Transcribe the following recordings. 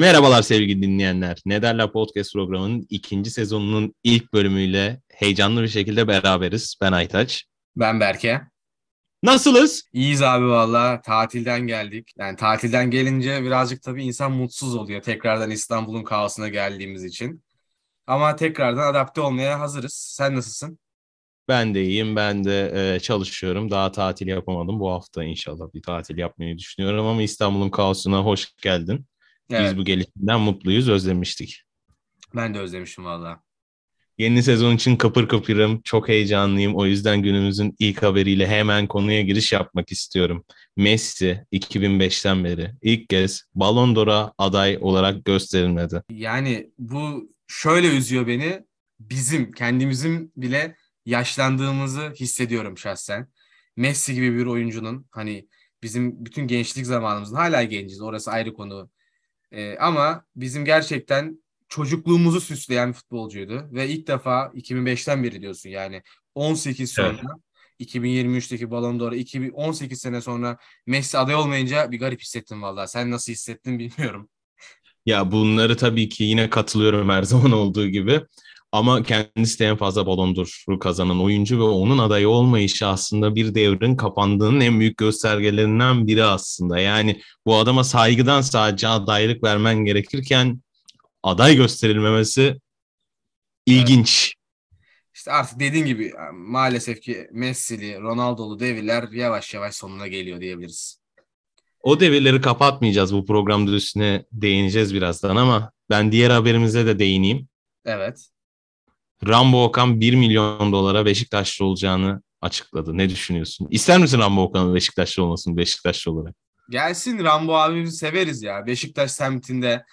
Merhabalar sevgili dinleyenler. Ne derler podcast programının ikinci sezonunun ilk bölümüyle heyecanlı bir şekilde beraberiz. Ben Aytaç. Ben Berke. Nasılız? İyiyiz abi valla. Tatilden geldik. Yani tatilden gelince birazcık tabii insan mutsuz oluyor. Tekrardan İstanbul'un kaosuna geldiğimiz için. Ama tekrardan adapte olmaya hazırız. Sen nasılsın? Ben de iyiyim. Ben de e, çalışıyorum. Daha tatil yapamadım. Bu hafta inşallah bir tatil yapmayı düşünüyorum ama İstanbul'un kaosuna hoş geldin. Evet. Biz bu gelişimden mutluyuz, özlemiştik. Ben de özlemişim valla. Yeni sezon için kapır kapırım, çok heyecanlıyım. O yüzden günümüzün ilk haberiyle hemen konuya giriş yapmak istiyorum. Messi 2005'ten beri ilk kez Ballon d'Or'a aday olarak gösterilmedi. Yani bu şöyle üzüyor beni. Bizim kendimizin bile yaşlandığımızı hissediyorum şahsen. Messi gibi bir oyuncunun hani bizim bütün gençlik zamanımızın hala genciz orası ayrı konu. Ee, ama bizim gerçekten çocukluğumuzu süsleyen futbolcuydu ve ilk defa 2005'ten beri diyorsun yani 18 sonra evet. 2023'teki Ballon d'Or 2018 sene sonra Messi aday olmayınca bir garip hissettim vallahi. Sen nasıl hissettin bilmiyorum. Ya bunları tabii ki yine katılıyorum her zaman olduğu gibi. Ama kendisi de en fazla Ballon d'Or'u kazanan oyuncu ve onun adayı olmayışı aslında bir devrin kapandığının en büyük göstergelerinden biri aslında. Yani bu adama saygıdan sadece adaylık vermen gerekirken aday gösterilmemesi ilginç. İşte artık dediğin gibi maalesef ki Messi'li, Ronaldo'lu devirler yavaş yavaş sonuna geliyor diyebiliriz. O devirleri kapatmayacağız bu programda üstüne değineceğiz birazdan ama ben diğer haberimize de değineyim. Evet. Rambo Okan 1 milyon dolara Beşiktaşlı olacağını açıkladı. Ne düşünüyorsun? İster misin Rambo Okan'ın Beşiktaşlı olmasını Beşiktaşlı olarak? Gelsin Rambo abimizi severiz ya. Beşiktaş semtinde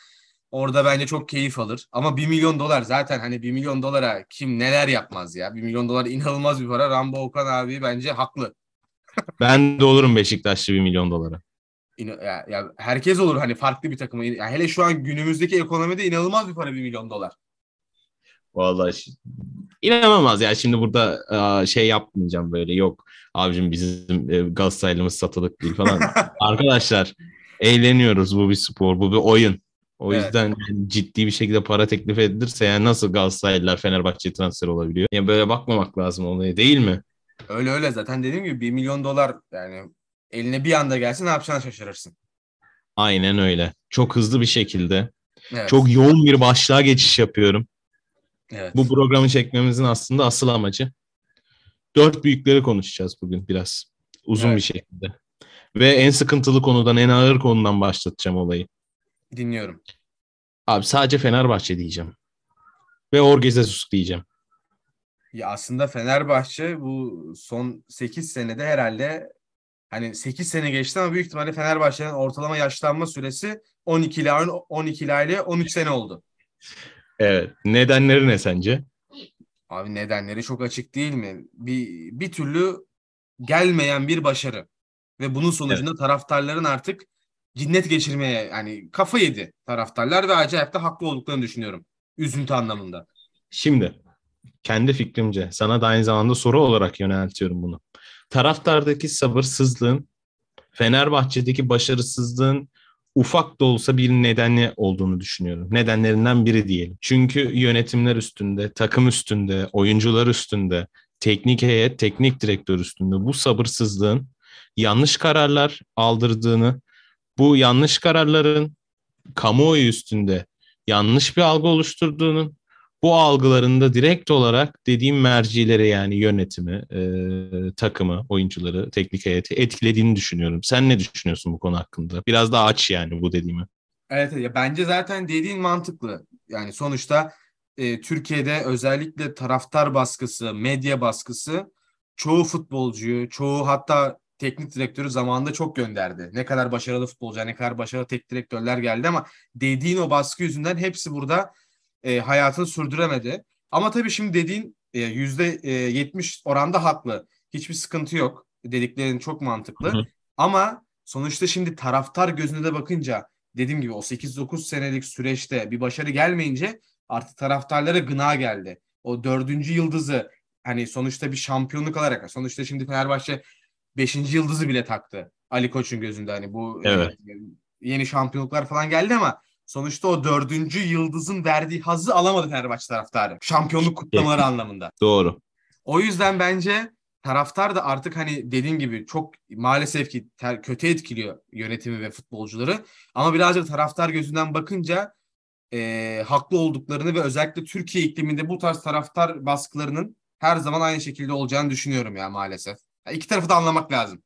orada bence çok keyif alır. Ama 1 milyon dolar zaten hani 1 milyon dolara kim neler yapmaz ya. 1 milyon dolar inanılmaz bir para. Rambo Okan abi bence haklı. ben de olurum Beşiktaşlı 1 milyon dolara. Ya, ya herkes olur hani farklı bir takımı. Ya hele şu an günümüzdeki ekonomide inanılmaz bir para 1 milyon dolar. Vallahi inanılmaz ya. Şimdi burada şey yapmayacağım böyle. Yok abicim bizim e, Galatasaraylımız satılık değil falan. Arkadaşlar eğleniyoruz. Bu bir spor. Bu bir oyun. O evet. yüzden ciddi bir şekilde para teklif edilirse yani nasıl Galatasaraylılar Fenerbahçe transfer olabiliyor? Yani böyle bakmamak lazım olaya değil mi? Öyle öyle zaten dediğim gibi 1 milyon dolar yani eline bir anda gelsin ne yapacağını şaşırırsın. Aynen öyle. Çok hızlı bir şekilde. Evet. Çok yoğun bir başlığa geçiş yapıyorum. Evet. Bu programı çekmemizin aslında asıl amacı. Dört büyükleri konuşacağız bugün biraz. Uzun evet. bir şekilde. Ve en sıkıntılı konudan, en ağır konudan başlatacağım olayı. Dinliyorum. Abi sadece Fenerbahçe diyeceğim. Ve Orge diyeceğim. Ya aslında Fenerbahçe bu son 8 senede herhalde hani 8 sene geçti ama büyük ihtimalle Fenerbahçe'nin ortalama yaşlanma süresi 12 ile 12 ile 13 sene oldu. Evet. Nedenleri ne sence? Abi nedenleri çok açık değil mi? Bir, bir türlü gelmeyen bir başarı. Ve bunun sonucunda evet. taraftarların artık cinnet geçirmeye yani kafa yedi taraftarlar ve acayip de haklı olduklarını düşünüyorum. Üzüntü anlamında. Şimdi kendi fikrimce sana da aynı zamanda soru olarak yöneltiyorum bunu. Taraftardaki sabırsızlığın Fenerbahçe'deki başarısızlığın ufak da olsa bir nedeni olduğunu düşünüyorum. Nedenlerinden biri diyelim. Çünkü yönetimler üstünde, takım üstünde, oyuncular üstünde, teknik heyet, teknik direktör üstünde bu sabırsızlığın yanlış kararlar aldırdığını, bu yanlış kararların kamuoyu üstünde yanlış bir algı oluşturduğunun bu algılarında direkt olarak dediğim mercilere yani yönetimi, e, takımı, oyuncuları, teknik heyeti etkilediğini düşünüyorum. Sen ne düşünüyorsun bu konu hakkında? Biraz daha aç yani bu dediğimi. Evet ya bence zaten dediğin mantıklı. Yani sonuçta e, Türkiye'de özellikle taraftar baskısı, medya baskısı çoğu futbolcuyu, çoğu hatta teknik direktörü zamanında çok gönderdi. Ne kadar başarılı futbolcu, ne kadar başarılı teknik direktörler geldi ama dediğin o baskı yüzünden hepsi burada e, hayatını sürdüremedi. Ama tabii şimdi dediğin e, yüzde e, yetmiş oranda haklı. Hiçbir sıkıntı yok. Dediklerin çok mantıklı. Hı hı. Ama sonuçta şimdi taraftar gözüne de bakınca dediğim gibi o 8-9 senelik süreçte bir başarı gelmeyince artık taraftarlara gına geldi. O dördüncü yıldızı hani sonuçta bir şampiyonluk alarak sonuçta şimdi Fenerbahçe beşinci yıldızı bile taktı Ali Koç'un gözünde hani bu evet. e, yeni şampiyonluklar falan geldi ama Sonuçta o dördüncü yıldızın verdiği hazı alamadı Fenerbahçe taraftarı. Şampiyonluk kutlamaları anlamında. Doğru. O yüzden bence taraftar da artık hani dediğim gibi çok maalesef ki ter, kötü etkiliyor yönetimi ve futbolcuları. Ama birazcık taraftar gözünden bakınca e, haklı olduklarını ve özellikle Türkiye ikliminde bu tarz taraftar baskılarının her zaman aynı şekilde olacağını düşünüyorum ya maalesef. Ya iki tarafı da anlamak lazım.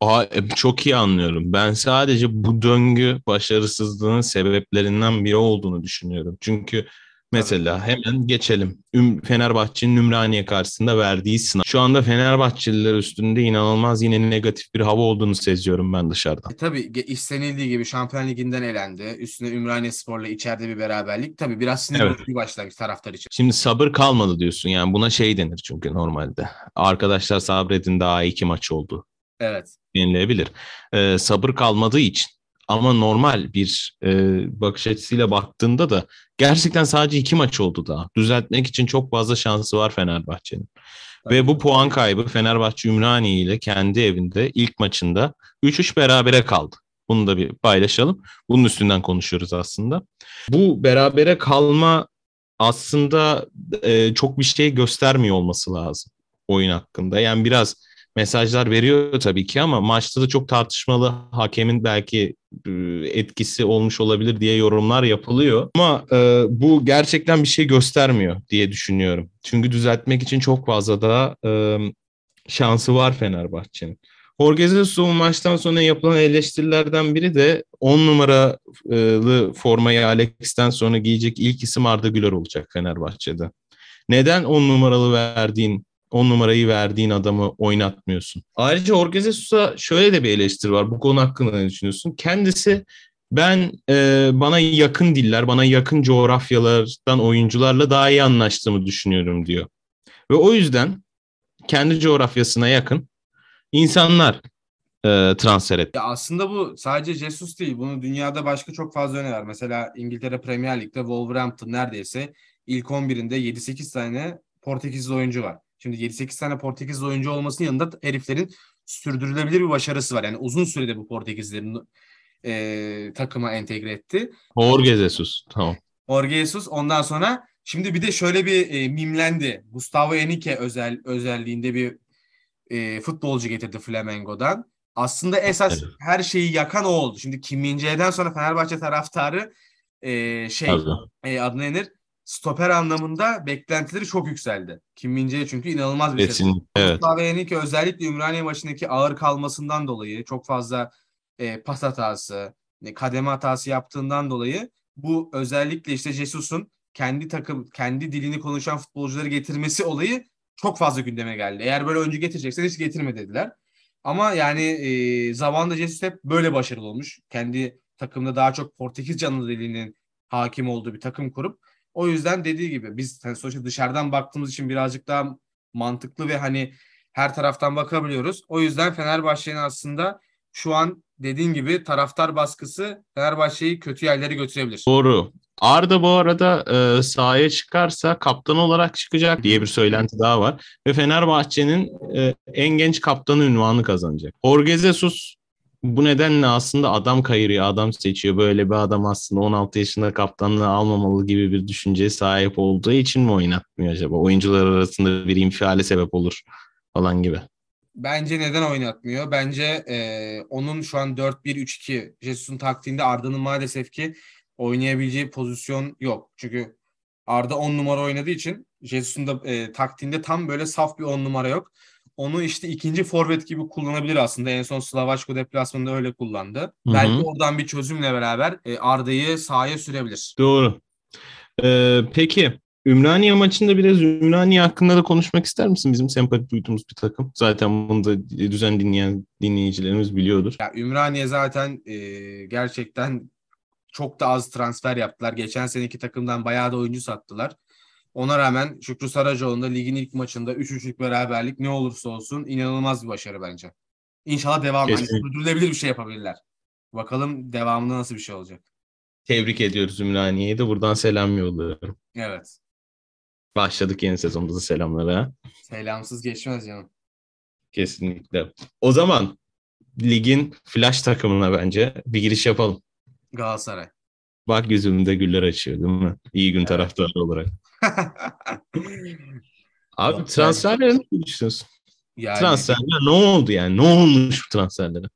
Aa, e, çok iyi anlıyorum. Ben sadece bu döngü başarısızlığının sebeplerinden biri olduğunu düşünüyorum. Çünkü mesela hemen geçelim. Fenerbahçe'nin Ümraniye karşısında verdiği sınav. Şu anda Fenerbahçeliler üstünde inanılmaz yine negatif bir hava olduğunu seziyorum ben dışarıdan. E, tabii istenildiği gibi Şampiyon Ligi'nden elendi. Üstüne Ümraniye Spor'la içeride bir beraberlik. Tabii biraz sinir Evet. bir başlangıç taraftar için. Şimdi sabır kalmadı diyorsun yani buna şey denir çünkü normalde. Arkadaşlar sabredin daha iki maç oldu Evet. denilebilir. Ee, sabır kalmadığı için ama normal bir e, bakış açısıyla baktığında da gerçekten sadece iki maç oldu daha. Düzeltmek için çok fazla şansı var Fenerbahçe'nin. Ve bu puan kaybı Fenerbahçe Ümraniye ile kendi evinde ilk maçında 3-3 berabere kaldı. Bunu da bir paylaşalım. Bunun üstünden konuşuyoruz aslında. Bu berabere kalma aslında e, çok bir şey göstermiyor olması lazım oyun hakkında. Yani biraz mesajlar veriyor tabii ki ama maçta da çok tartışmalı hakemin belki e, etkisi olmuş olabilir diye yorumlar yapılıyor. Ama e, bu gerçekten bir şey göstermiyor diye düşünüyorum. Çünkü düzeltmek için çok fazla da e, şansı var Fenerbahçe'nin. Jorge Jesus'un maçtan sonra yapılan eleştirilerden biri de 10 numaralı formayı Alex'ten sonra giyecek ilk isim Arda Güler olacak Fenerbahçe'de. Neden 10 numaralı verdiğin 10 numarayı verdiğin adamı oynatmıyorsun? Ayrıca Jorge Jesus'a şöyle de bir eleştiri var. Bu konu hakkında ne düşünüyorsun? Kendisi ben e, bana yakın diller, bana yakın coğrafyalardan oyuncularla daha iyi anlaştığımı düşünüyorum diyor. Ve o yüzden kendi coğrafyasına yakın insanlar e, transfer et. Ya aslında bu sadece Jesus değil. Bunu dünyada başka çok fazla örneği var. Mesela İngiltere Premier Lig'de Wolverhampton neredeyse ilk 11'inde 7-8 tane Portekizli oyuncu var. Şimdi 7-8 tane Portekizli oyuncu olmasının yanında heriflerin sürdürülebilir bir başarısı var. Yani uzun sürede bu Portekizlerin e, takıma entegre etti. Jorge Jesus. Tamam. Jorge Jesus ondan sonra şimdi bir de şöyle bir e, mimlendi. Gustavo Henrique özel özelliğinde bir e, futbolcu getirdi Flamengo'dan. Aslında esas Evet. her şeyi yakan o oldu. Şimdi Kim Min-jae'den sonra Fenerbahçe taraftarı e, şey Tabii. e, adı ne denir? Stoper anlamında beklentileri çok yükseldi. Kim Min-jae çünkü inanılmaz bir şey. Kesin. Evet. Henrique özellikle Ümraniye maçındaki ağır kalmasından dolayı çok fazla e, pas hatası, e, kademe hatası yaptığından dolayı bu özellikle işte Jesus'un kendi takım, kendi dilini konuşan futbolcuları getirmesi olayı çok fazla gündeme geldi. Eğer böyle oyuncu getireceksen hiç getirme dediler. Ama yani e, zamanında Jesus hep böyle başarılı olmuş. Kendi takımda daha çok Portekizce ana dilinin hakim olduğu bir takım kurup o yüzden dediği gibi biz hani sonuçta dışarıdan baktığımız için birazcık daha mantıklı ve hani her taraftan bakabiliyoruz. O yüzden Fenerbahçe'nin aslında şu an dediğin gibi taraftar baskısı Fenerbahçe'yi kötü yerlere götürebilir. Doğru. Arda bu arada e, sahaya çıkarsa kaptan olarak çıkacak diye bir söylenti daha var. Ve Fenerbahçe'nin e, en genç kaptanı ünvanı kazanacak. Jorge Jesus bu nedenle aslında adam kayırıyor, adam seçiyor. Böyle bir adam aslında 16 yaşında kaptanlığı almamalı gibi bir düşünceye sahip olduğu için mi oynatmıyor acaba? Oyuncular arasında bir infiale sebep olur falan gibi. Bence neden oynatmıyor? Bence e, onun şu an 4-1-3-2 Jesus'un taktiğinde Arda'nın maalesef ki oynayabileceği pozisyon yok. Çünkü Arda 10 numara oynadığı için Jesus'un da e, taktiğinde tam böyle saf bir 10 numara yok. Onu işte ikinci forvet gibi kullanabilir aslında. En son Slavaşko deplasmanında öyle kullandı. Hı hı. Belki oradan bir çözümle beraber e, Arda'yı sahaya sürebilir. Doğru. Ee, peki Ümraniye maçında biraz Ümraniye hakkında da konuşmak ister misin? Bizim sempati duyduğumuz bir takım. Zaten bunu da düzen dinleyen dinleyicilerimiz biliyordur. Ya Ümraniye zaten e, gerçekten çok da az transfer yaptılar. Geçen seneki takımdan bayağı da oyuncu sattılar. Ona rağmen Şükrü Saracoğlu'nda ligin ilk maçında 3-3'lük beraberlik ne olursa olsun inanılmaz bir başarı bence. İnşallah devam hani sürdürülebilir bir şey yapabilirler. Bakalım devamında nasıl bir şey olacak. Tebrik ediyoruz Ümraniye'yi de buradan selam yolluyorum. Evet. Başladık yeni sezonda da selamlara. Selamsız geçmez canım. Kesinlikle. O zaman ligin flash takımına bence bir giriş yapalım. Galatasaray. Bak yüzümde güller açıyor değil mi? İyi gün taraftarı olarak. Abi Yok, transferleri ne düşünüyorsun? yani Transferler ne oldu yani? Ne olmuş bu transferlere?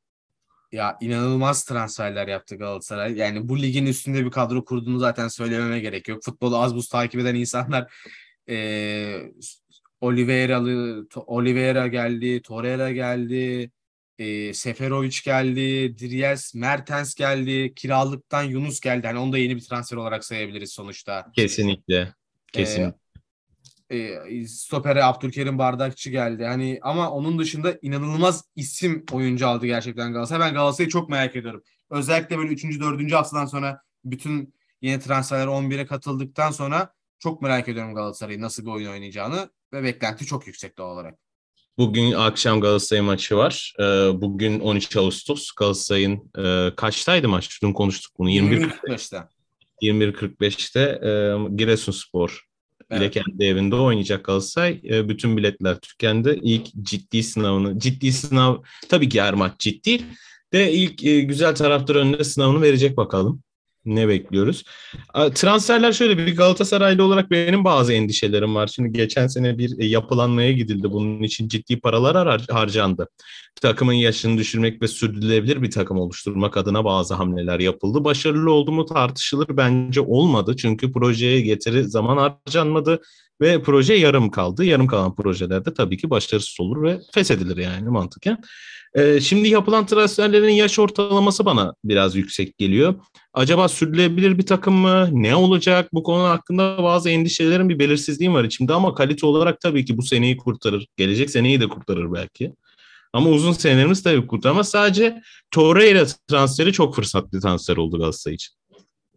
ya inanılmaz transferler yaptı Galatasaray. Yani bu ligin üstünde bir kadro kurduğunu zaten söylememe gerek yok. Futbolu az buz takip eden insanlar eee Oliveira'lı Oliveira geldi, Torreira geldi, eee Seferovic geldi, Dries Mertens geldi, kiralıktan Yunus geldi. Hani onu da yeni bir transfer olarak sayabiliriz sonuçta. Kesinlikle. Kesinlikle. e, stopere Abdülkerim Bardakçı geldi. Hani ama onun dışında inanılmaz isim oyuncu aldı gerçekten Galatasaray. Ben Galatasaray'ı çok merak ediyorum. Özellikle böyle 3. 4. haftadan sonra bütün yeni transferler 11'e katıldıktan sonra çok merak ediyorum Galatasaray'ın nasıl bir oyun oynayacağını ve beklenti çok yüksek doğal olarak. Bugün akşam Galatasaray maçı var. Ee, bugün 13 Ağustos. Galatasaray'ın e, kaçtaydı maç? Dün konuştuk bunu. 21 21.45'te. 21.45'te e, Giresunspor ile Evet. kendi evinde oynayacak Galatasaray. E, bütün biletler tükendi. İlk ciddi sınavını, ciddi sınav tabii ki her maç ciddi de ilk güzel taraftar önünde sınavını verecek bakalım. Ne bekliyoruz? Transferler şöyle bir Galatasaraylı olarak benim bazı endişelerim var. Şimdi geçen sene bir e, yapılanmaya gidildi. Bunun için ciddi paralar har- harcandı. Takımın yaşını düşürmek ve sürdürülebilir bir takım oluşturmak adına bazı hamleler yapıldı. Başarılı oldu mu tartışılır. Bence olmadı. Çünkü projeye getiri zaman harcanmadı ve proje yarım kaldı. Yarım kalan projelerde tabii ki başarısız olur ve feshedilir yani mantıken. Ee, şimdi yapılan transferlerin yaş ortalaması bana biraz yüksek geliyor. Acaba sürdürülebilir bir takım mı? Ne olacak? Bu konu hakkında bazı endişelerin bir belirsizliğim var içimde ama kalite olarak tabii ki bu seneyi kurtarır. Gelecek seneyi de kurtarır belki. Ama uzun senelerimiz tabii kurtarmaz. Sadece Torreira transferi çok fırsatlı transfer oldu Galatasaray için.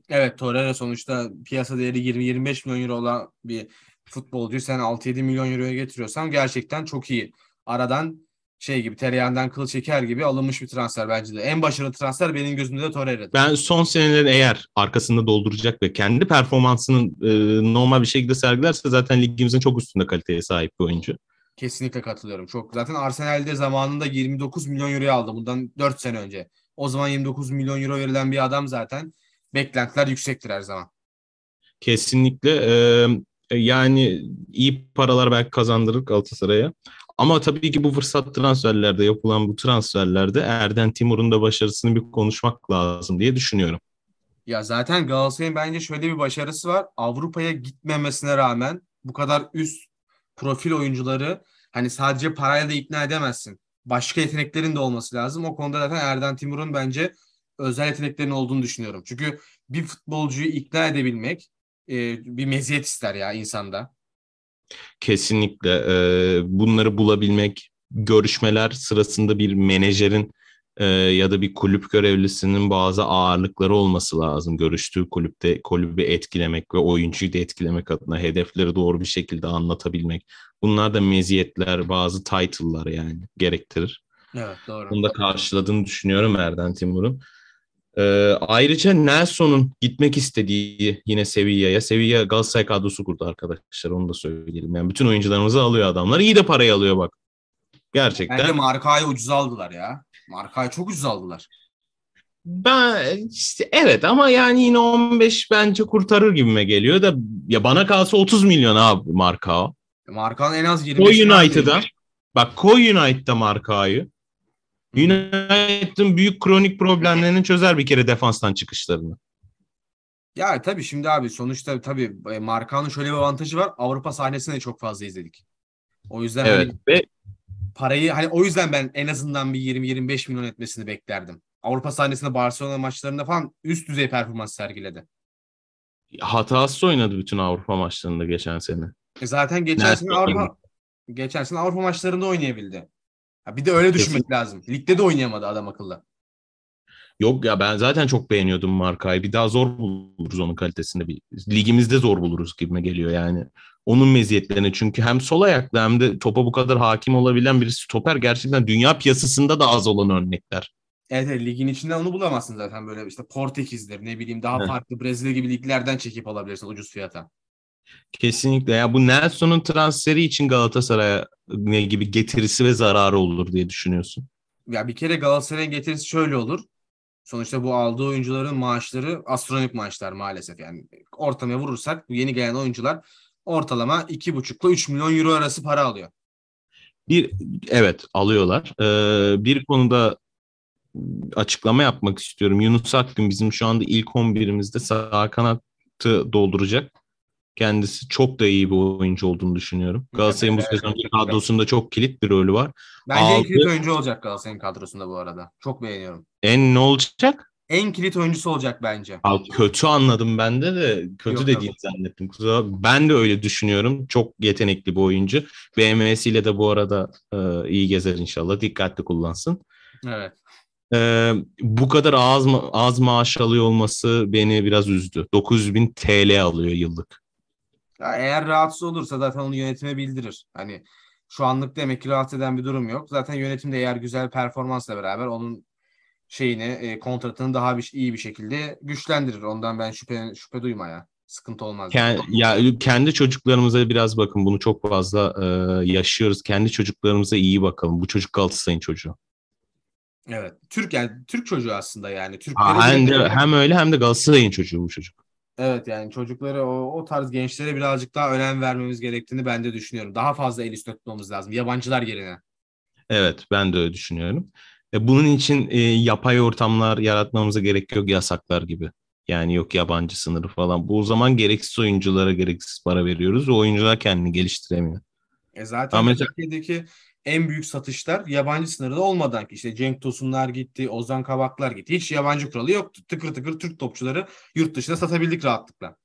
Evet Torreira sonuçta piyasa değeri 20-25 milyon euro olan bir futbolcuyu sen 6-7 milyon euroya getiriyorsan gerçekten çok iyi. Aradan şey gibi tereyağından kıl çeker gibi alınmış bir transfer bence de. En başarılı transfer benim gözümde de Torreira'dır. Ben son senelerin eğer arkasında dolduracak ve kendi performansının e, normal bir şekilde sergilerse zaten ligimizin çok üstünde kaliteye sahip bir oyuncu. Kesinlikle katılıyorum. Çok zaten Arsenal'de zamanında 29 milyon euroya aldı bundan 4 sene önce. O zaman 29 milyon euro verilen bir adam zaten beklentiler yüksektir her zaman. Kesinlikle e, yani iyi paralar belki kazandırır Galatasaray'a. Ama tabii ki bu fırsat transferlerde yapılan bu transferlerde Erden Timur'un da başarısını bir konuşmak lazım diye düşünüyorum. Ya zaten Galatasaray'ın bence şöyle bir başarısı var. Avrupa'ya gitmemesine rağmen bu kadar üst profil oyuncuları hani sadece parayla da ikna edemezsin. Başka yeteneklerin de olması lazım. O konuda zaten Erden Timur'un bence özel yeteneklerinin olduğunu düşünüyorum. Çünkü bir futbolcuyu ikna edebilmek e, bir meziyet ister ya insanda. Kesinlikle e, bunları bulabilmek, görüşmeler sırasında bir menajerin e, ya da bir kulüp görevlisinin bazı ağırlıkları olması lazım. Görüştüğü kulüpte kulübü etkilemek ve oyuncuyu da etkilemek adına hedefleri doğru bir şekilde anlatabilmek. Bunlar da meziyetler, bazı title'lar yani gerektirir. Evet doğru. Bunu da karşıladığını düşünüyorum Erden Timur'un. Ee, ayrıca Nelson'un gitmek istediği yine Sevilla'ya. Sevilla Galatasaray kadrosu kurdu arkadaşlar onu da söyleyelim. Yani bütün oyuncularımızı alıyor adamlar. İyi de parayı alıyor bak. Gerçekten. Bence Marka'yı ucuz aldılar ya. Marka'yı çok ucuz aldılar. Ben işte evet ama yani yine 15 bence kurtarır gibime geliyor da ya bana kalsa 30 milyon abi Marka. Marka'nın en az 25 Koy değil. Bak koy United'a Marka'yı. United'ın büyük kronik problemlerini çözer bir kere defanstan çıkışlarını. Ya tabii şimdi abi sonuçta tabii e, Marka'nın şöyle bir avantajı var. Avrupa sahnesinde de çok fazla izledik. O yüzden Evet hani ve parayı hani o yüzden ben en azından bir 20-25 milyon etmesini beklerdim. Avrupa sahnesinde Barcelona maçlarında falan üst düzey performans sergiledi. hatasız oynadı bütün Avrupa maçlarında geçen sene. E zaten geçen Nerede sene Avrupa geçen sene Avrupa maçlarında oynayabildi. Ha bir de öyle düşünmek lazım. Ligde de oynayamadı adam akıllı. Yok ya ben zaten çok beğeniyordum Marka'yı. Bir daha zor buluruz onun kalitesinde. Bir, ligimizde zor buluruz gibime geliyor yani. Onun meziyetlerini çünkü hem sol ayaklı hem de topa bu kadar hakim olabilen bir stoper gerçekten dünya piyasasında da az olan örnekler. Evet, evet ligin içinde onu bulamazsın zaten böyle işte Portekiz'dir ne bileyim daha farklı Brezilya gibi liglerden çekip alabilirsin ucuz fiyata. Kesinlikle ya bu Nelson'un transferi için Galatasaray'a ne gibi getirisi ve zararı olur diye düşünüyorsun. Ya bir kere Galatasaray'ın getirisi şöyle olur. Sonuçta bu aldığı oyuncuların maaşları astronomik maaşlar maalesef. Yani ortamaya vurursak yeni gelen oyuncular ortalama 2,5 ile 3 milyon euro arası para alıyor. Bir evet alıyorlar. Ee, bir konuda açıklama yapmak istiyorum. Yunus Akgün bizim şu anda ilk 11'imizde sağ kanatı dolduracak. Kendisi çok da iyi bir oyuncu olduğunu düşünüyorum. Galatasaray'ın bu sezon kadrosunda çok kilit bir rolü var. Bence Aldı. en kilit oyuncu olacak Galatasaray'ın kadrosunda bu arada. Çok beğeniyorum. En ne olacak? En kilit oyuncusu olacak bence. Abi kötü anladım ben de de kötü Yok, dediğini tabii. zannettim. Ben de öyle düşünüyorum. Çok yetenekli bir oyuncu. BMS ile de bu arada e, iyi gezer inşallah. Dikkatli kullansın. Evet. E, bu kadar az, ma- az maaş alıyor olması beni biraz üzdü. 900 bin TL alıyor yıllık. Ya eğer rahatsız olursa zaten onu yönetime bildirir. Hani şu anlık demek ki rahatsız eden bir durum yok. Zaten yönetim de eğer güzel performansla beraber onun şeyini e, kontratını daha bir iyi bir şekilde güçlendirir. Ondan ben şüphe şüphe duymaya. Sıkıntı olmaz. Kend, ya kendi çocuklarımıza biraz bakın bunu çok fazla e, yaşıyoruz. Kendi çocuklarımıza iyi bakalım. Bu çocuk Galatasaray'ın çocuğu. Evet. Türk yani Türk çocuğu aslında yani. Türk hem, de, hem öyle hem de Galatasaray'ın çocuğu bu çocuk. Evet yani çocukları o, o tarz gençlere birazcık daha önem vermemiz gerektiğini ben de düşünüyorum. Daha fazla el üstüne tutmamız lazım yabancılar yerine. Evet ben de öyle düşünüyorum. E, bunun için e, yapay ortamlar yaratmamıza gerek yok yasaklar gibi. Yani yok yabancı sınırı falan. Bu zaman gereksiz oyunculara gereksiz para veriyoruz. O oyuncular kendini geliştiremiyor. E zaten Ama Türkiye'deki en büyük satışlar yabancı sınırda olmadan ki işte Cenk Tosunlar gitti, Ozan Kabaklar gitti. Hiç yabancı kuralı yoktu. Tıkır tıkır Türk topçuları yurt dışında satabildik rahatlıkla.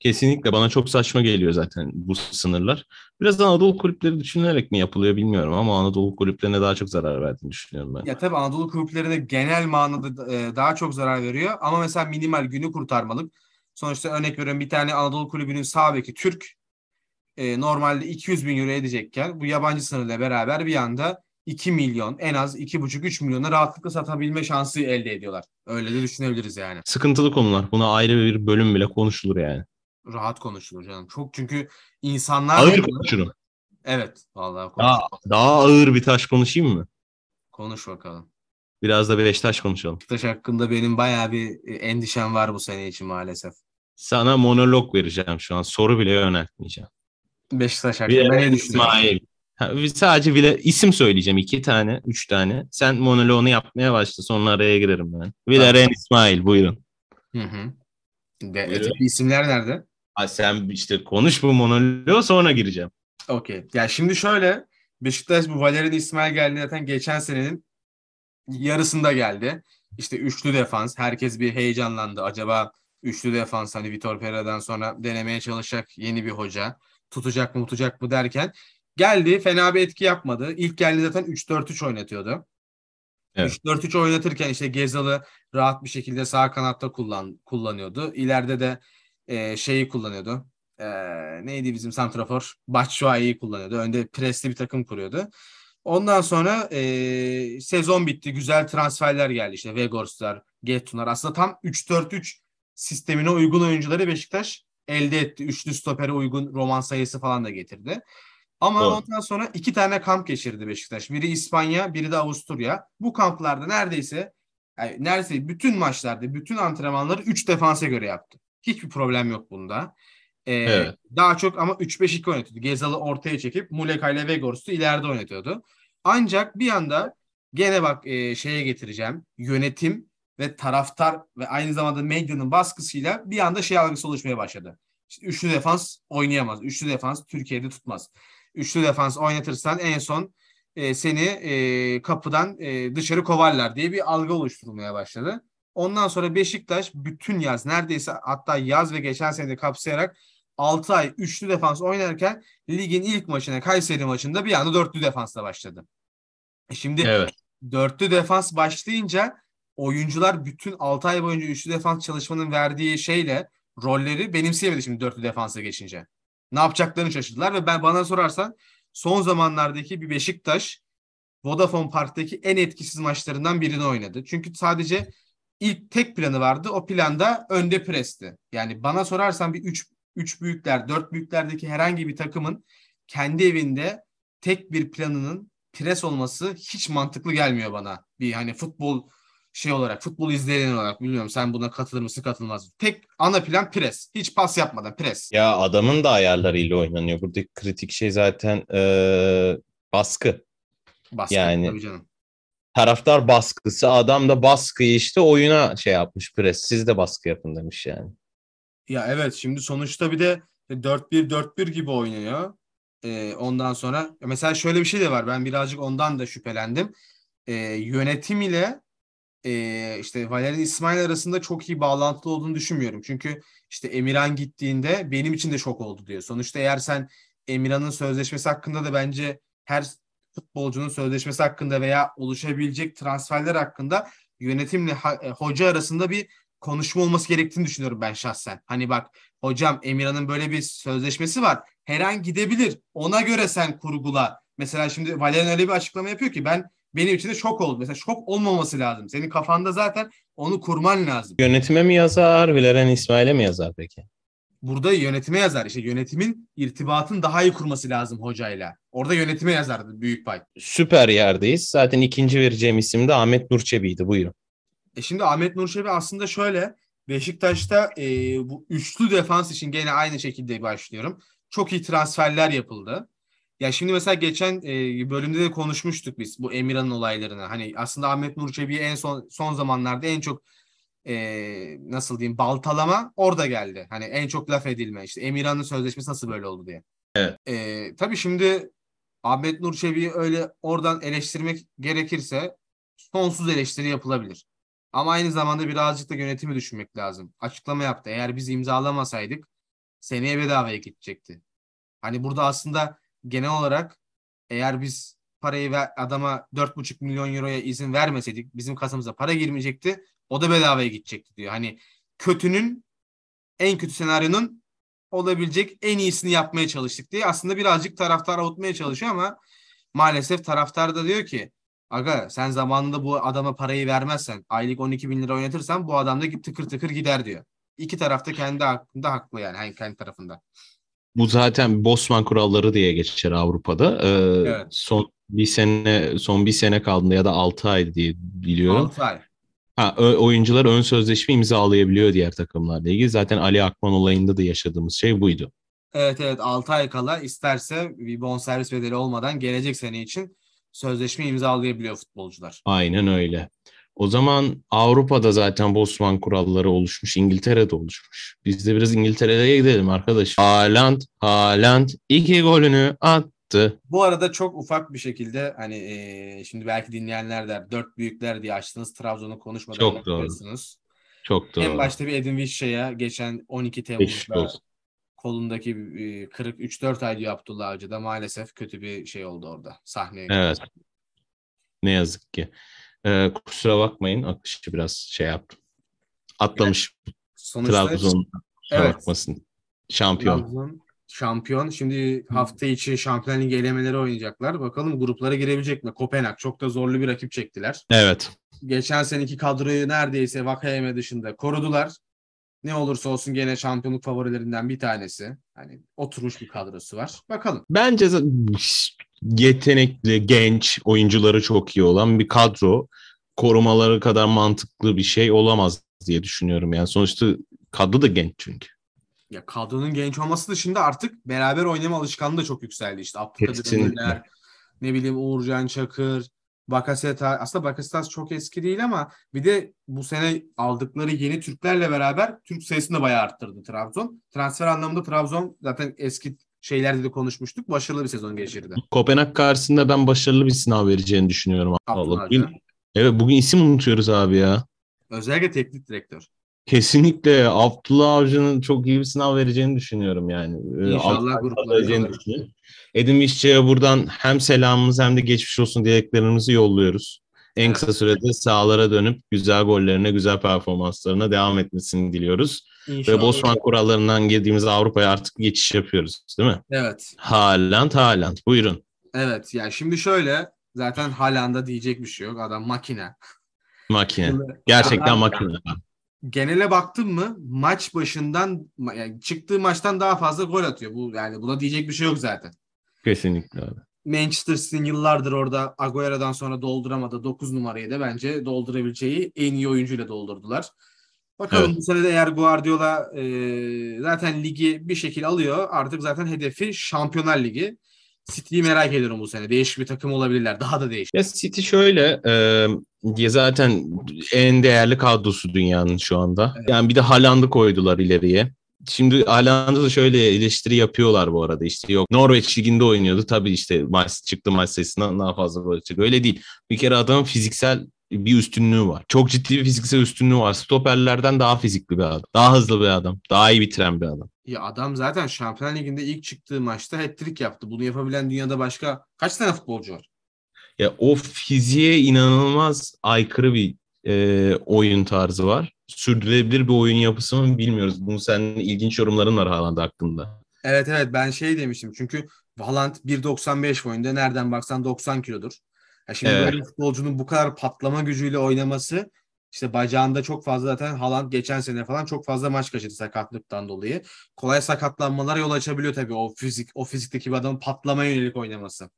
Kesinlikle bana çok saçma geliyor zaten bu sınırlar. Biraz Anadolu kulüpleri düşünülerek mi yapılıyor bilmiyorum ama Anadolu kulüplerine daha çok zarar verdiğini düşünüyorum ben. Ya tabii Anadolu kulüplerine genel manada e, daha çok zarar veriyor ama mesela minimal günü kurtarmalık. Sonuçta örnek veriyorum bir tane Anadolu kulübünün sağ beki Türk e, normalde 200 bin euro edecekken bu yabancı sınırla beraber bir anda 2 milyon en az 2,5-3 milyona rahatlıkla satabilme şansı elde ediyorlar. Öyle de düşünebiliriz yani. Sıkıntılı konular. Buna ayrı bir bölüm bile konuşulur yani. Rahat konuşulur canım. Çok çünkü insanlar... Ağır konuşurum. Evet. Vallahi daha, daha ağır bir taş konuşayım mı? Konuş bakalım. Biraz da Beşiktaş konuşalım. Beşiktaş hakkında benim bayağı bir endişem var bu sene için maalesef. Sana monolog vereceğim şu an. Soru bile yöneltmeyeceğim. Beşiktaş hakkında ne İsmail. Ha, sadece bile isim söyleyeceğim. iki tane, üç tane. Sen monoloğunu yapmaya başla. Sonra araya girerim ben. Vilaren İsmail buyurun. Hı hı. De, buyurun. isimler nerede? Ha, sen işte konuş bu monoloğu sonra gireceğim. Okey. Yani şimdi şöyle Beşiktaş bu Valerian İsmail geldi zaten geçen senenin yarısında geldi. İşte üçlü defans. Herkes bir heyecanlandı. Acaba üçlü defans hani Vitor Pereira'dan sonra denemeye çalışacak yeni bir hoca tutacak mı tutacak mı derken geldi fena bir etki yapmadı. İlk geldi zaten 3-4-3 oynatıyordu. Evet. 3-4-3 oynatırken işte Gezal'ı rahat bir şekilde sağ kanatta kullan kullanıyordu. İleride de e, şeyi kullanıyordu. E, neydi bizim santrafor? Batshuayi'yi kullanıyordu. Önde presli bir takım kuruyordu. Ondan sonra e, sezon bitti. Güzel transferler geldi. İşte Vegors'lar, Getunlar. Aslında tam 3-4-3 sistemine uygun oyuncuları Beşiktaş elde etti. Üçlü stopere uygun roman sayısı falan da getirdi. Ama Doğru. ondan sonra iki tane kamp geçirdi Beşiktaş. Biri İspanya, biri de Avusturya. Bu kamplarda neredeyse yani neredeyse bütün maçlarda, bütün antrenmanları 3 defansa göre yaptı. Hiçbir problem yok bunda. Ee, evet. Daha çok ama 3-5-2 oynatıyordu. Gezal'ı ortaya çekip Muleka ile Vegors'u ileride oynatıyordu. Ancak bir anda gene bak e, şeye getireceğim. Yönetim ve taraftar ve aynı zamanda medyanın baskısıyla bir anda şey algısı oluşmaya başladı. İşte üçlü defans oynayamaz. Üçlü defans Türkiye'de tutmaz. Üçlü defans oynatırsan en son e, seni e, kapıdan e, dışarı kovarlar diye bir algı oluşturulmaya başladı. Ondan sonra Beşiktaş bütün yaz neredeyse hatta yaz ve geçen sene kapsayarak 6 ay üçlü defans oynarken ligin ilk maçına Kayseri maçında bir anda dörtlü defansla başladı. E şimdi evet. dörtlü defans başlayınca oyuncular bütün 6 ay boyunca üçlü defans çalışmanın verdiği şeyle rolleri benimseyemedi şimdi dörtlü defansa geçince. Ne yapacaklarını şaşırdılar ve ben bana sorarsan son zamanlardaki bir Beşiktaş Vodafone Park'taki en etkisiz maçlarından birini oynadı. Çünkü sadece ilk tek planı vardı. O planda önde presti. Yani bana sorarsan bir 3 3 büyükler, 4 büyüklerdeki herhangi bir takımın kendi evinde tek bir planının pres olması hiç mantıklı gelmiyor bana. Bir hani futbol şey olarak futbol izleyen olarak bilmiyorum sen buna katılır mısın katılmaz mısın? Tek ana plan pres. Hiç pas yapmadan pres. Ya adamın da ayarlarıyla oynanıyor. Buradaki kritik şey zaten ee, baskı. Baskı Yani- tabii canım. Taraftar baskısı. Adam da baskıyı işte oyuna şey yapmış pres. Siz de baskı yapın demiş yani. Ya evet şimdi sonuçta bir de 4-1-4-1 gibi oynuyor. Ee, ondan sonra mesela şöyle bir şey de var. Ben birazcık ondan da şüphelendim. Ee, yönetim ile e, işte Valerian İsmail arasında çok iyi bağlantılı olduğunu düşünmüyorum. Çünkü işte Emirhan gittiğinde benim için de şok oldu diyor. Sonuçta eğer sen Emirhan'ın sözleşmesi hakkında da bence her futbolcunun sözleşmesi hakkında veya oluşabilecek transferler hakkında yönetimle e, hoca arasında bir konuşma olması gerektiğini düşünüyorum ben şahsen. Hani bak hocam Emirhan'ın böyle bir sözleşmesi var. Her an gidebilir. Ona göre sen kurgula. Mesela şimdi Valerian öyle bir açıklama yapıyor ki ben benim için de şok oldu. Mesela şok olmaması lazım. Senin kafanda zaten onu kurman lazım. Yönetime mi yazar, Vileren İsmail'e mi yazar peki? Burada yönetime yazar. İşte yönetimin irtibatın daha iyi kurması lazım hocayla. Orada yönetime yazardı büyük pay. Süper yerdeyiz. Zaten ikinci vereceğim isim de Ahmet Nurçebi'ydi. Buyurun. E şimdi Ahmet Nur Çebi aslında şöyle Beşiktaş'ta e, bu üçlü defans için gene aynı şekilde başlıyorum. Çok iyi transferler yapıldı. Ya şimdi mesela geçen e, bölümde de konuşmuştuk biz bu Emirhan'ın olaylarını. Hani aslında Ahmet Nur Çebi'ye en son son zamanlarda en çok e, nasıl diyeyim baltalama orada geldi. Hani en çok laf edilme. İşte Emirhan'ın sözleşmesi nasıl böyle oldu diye. Evet. E, tabii şimdi Ahmet Nur Çebi'yi öyle oradan eleştirmek gerekirse sonsuz eleştiri yapılabilir. Ama aynı zamanda birazcık da yönetimi düşünmek lazım. Açıklama yaptı. Eğer biz imzalamasaydık seneye bedavaya gidecekti. Hani burada aslında genel olarak eğer biz parayı ver, adama 4,5 milyon euroya izin vermeseydik bizim kasamıza para girmeyecekti. O da bedavaya gidecekti diyor. Hani kötünün en kötü senaryonun olabilecek en iyisini yapmaya çalıştık diye aslında birazcık taraftar avutmaya çalışıyor ama maalesef taraftar da diyor ki Aga sen zamanında bu adama parayı vermezsen aylık 12 bin lira oynatırsan bu adam da tıkır tıkır gider diyor. İki tarafta kendi hakkında haklı yani hani kendi tarafında. Bu zaten Bosman kuralları diye geçer Avrupa'da. Ee, Evet. Son bir sene son bir sene kaldığında ya da 6 ay diye biliyorum. 6 ay. Ha, oyuncular ön sözleşme imzalayabiliyor diğer takımlarla ilgili. Zaten Ali Akman olayında da yaşadığımız şey buydu. Evet evet 6 ay kala isterse bir bonservis bedeli olmadan gelecek sene için sözleşme imzalayabiliyor futbolcular. Aynen öyle. O zaman Avrupa'da zaten Bosman kuralları oluşmuş. İngiltere'de oluşmuş. Biz de biraz İngiltere'ye gidelim arkadaş. Haaland, Haaland iki golünü attı. Bu arada çok ufak bir şekilde hani eee, şimdi belki dinleyenler der dört büyükler diye açtınız Trabzon'u konuşmadan Çok doğru. Çok doğru. En başta bir Edin Vişça'ya geçen 12 Geçmiş Temmuz'da kolundaki e, kırık 3-4 ay diyor Abdullah Avcı'da maalesef kötü bir şey oldu orada sahneye. Evet. Ne yazık ki. Ee, kusura bakmayın. Akışı biraz şey yaptım. Atlamış Sonuçta Trabzon. Evet. bakmasın. Şampiyon. Trabzon şampiyon. Şimdi hafta içi Şampiyon Ligi elemeleri oynayacaklar. Bakalım gruplara girebilecek mi? Kopenhag çok da zorlu bir rakip çektiler. Evet. Geçen seneki kadroyu neredeyse Vakayeme dışında korudular. Ne olursa olsun gene şampiyonluk favorilerinden bir tanesi. Hani oturmuş bir kadrosu var. Bakalım. Bence yetenekli, genç, oyuncuları çok iyi olan bir kadro korumaları kadar mantıklı bir şey olamaz diye düşünüyorum. Yani sonuçta kadro da genç çünkü. Ya kadronun genç olması dışında artık beraber oynama alışkanlığı da çok yükseldi. İşte Abdülkadir. Ömürler, ne bileyim Uğurcan Çakır, Bakaseta. Aslında Bakasetas çok eski değil ama bir de bu sene aldıkları yeni Türklerle beraber Türk sayısını da bayağı arttırdı Trabzon. Transfer anlamında Trabzon zaten eski şeylerde de konuşmuştuk. Başarılı bir sezon geçirdi. Kopenhag karşısında ben başarılı bir sınav vereceğini düşünüyorum. Bugün, evet bugün isim unutuyoruz abi ya. Özellikle teknik direktör. Kesinlikle Abdullah Avcı'nın çok iyi bir sınav vereceğini düşünüyorum yani. Ee, İnşallah gruplara. Edin Vişça'ya buradan hem selamımız hem de geçmiş olsun dileklerimizi yolluyoruz. En kısa sürede sahalara dönüp güzel gollerine, güzel performanslarına devam etmesini diliyoruz. İnşallah. Ve Bosman kurallarından girdiğimiz Avrupa'ya artık geçiş yapıyoruz değil mi? Evet. Haaland, Haaland. Buyurun. Evet. Yani şimdi şöyle zaten Haaland'a diyecek bir şey yok. Adam makine. Makine. Gerçekten makine. Genele baktın mı maç başından yani çıktığı maçtan daha fazla gol atıyor. Bu yani buna diyecek bir şey yok zaten. Kesinlikle öyle. Manchester City'nin yıllardır orada Agüero'dan sonra dolduramadı 9 numarayı da bence doldurabileceği en iyi oyuncuyla doldurdular. Bakalım Evet. bu sene de eğer Guardiola e, zaten ligi bir şekil alıyor. Artık zaten hedefi Şampiyonlar Ligi. City'yi merak ediyorum bu sene. Değişik bir takım olabilirler. Daha da değişik. Ya City şöyle e, ya zaten en değerli kadrosu dünyanın şu anda. Evet. Yani bir de Haaland'ı koydular ileriye. Şimdi Haaland'ı da şöyle eleştiri yapıyorlar bu arada. İşte yok Norveç liginde oynuyordu. Tabii işte maç çıktı maç sayısından daha fazla gol atacak. Öyle değil. Bir kere adamın fiziksel bir üstünlüğü var. Çok ciddi bir fiziksel üstünlüğü var. Stoperlerden daha fizikli bir adam. Daha hızlı bir adam. Daha iyi bitiren bir adam. Ya adam zaten Şampiyonlar Ligi'nde ilk çıktığı maçta hat-trick yaptı. Bunu yapabilen dünyada başka kaç tane futbolcu var? Ya o fiziğe inanılmaz aykırı bir e, oyun tarzı var. Sürdürülebilir bir oyun yapısı mı bilmiyoruz. Bunun senin ilginç yorumların var Haaland hakkında. Evet evet ben şey demiştim çünkü Haaland 1.95 boyunda nereden baksan 90 kilodur. Ya şimdi Evet. böyle futbolcunun bu kadar patlama gücüyle oynaması işte bacağında çok fazla zaten Haaland geçen sene falan çok fazla maç kaçırdı sakatlıktan dolayı. Kolay sakatlanmalara yol açabiliyor tabii o fizik o fizikteki bir adamın patlamaya yönelik oynaması.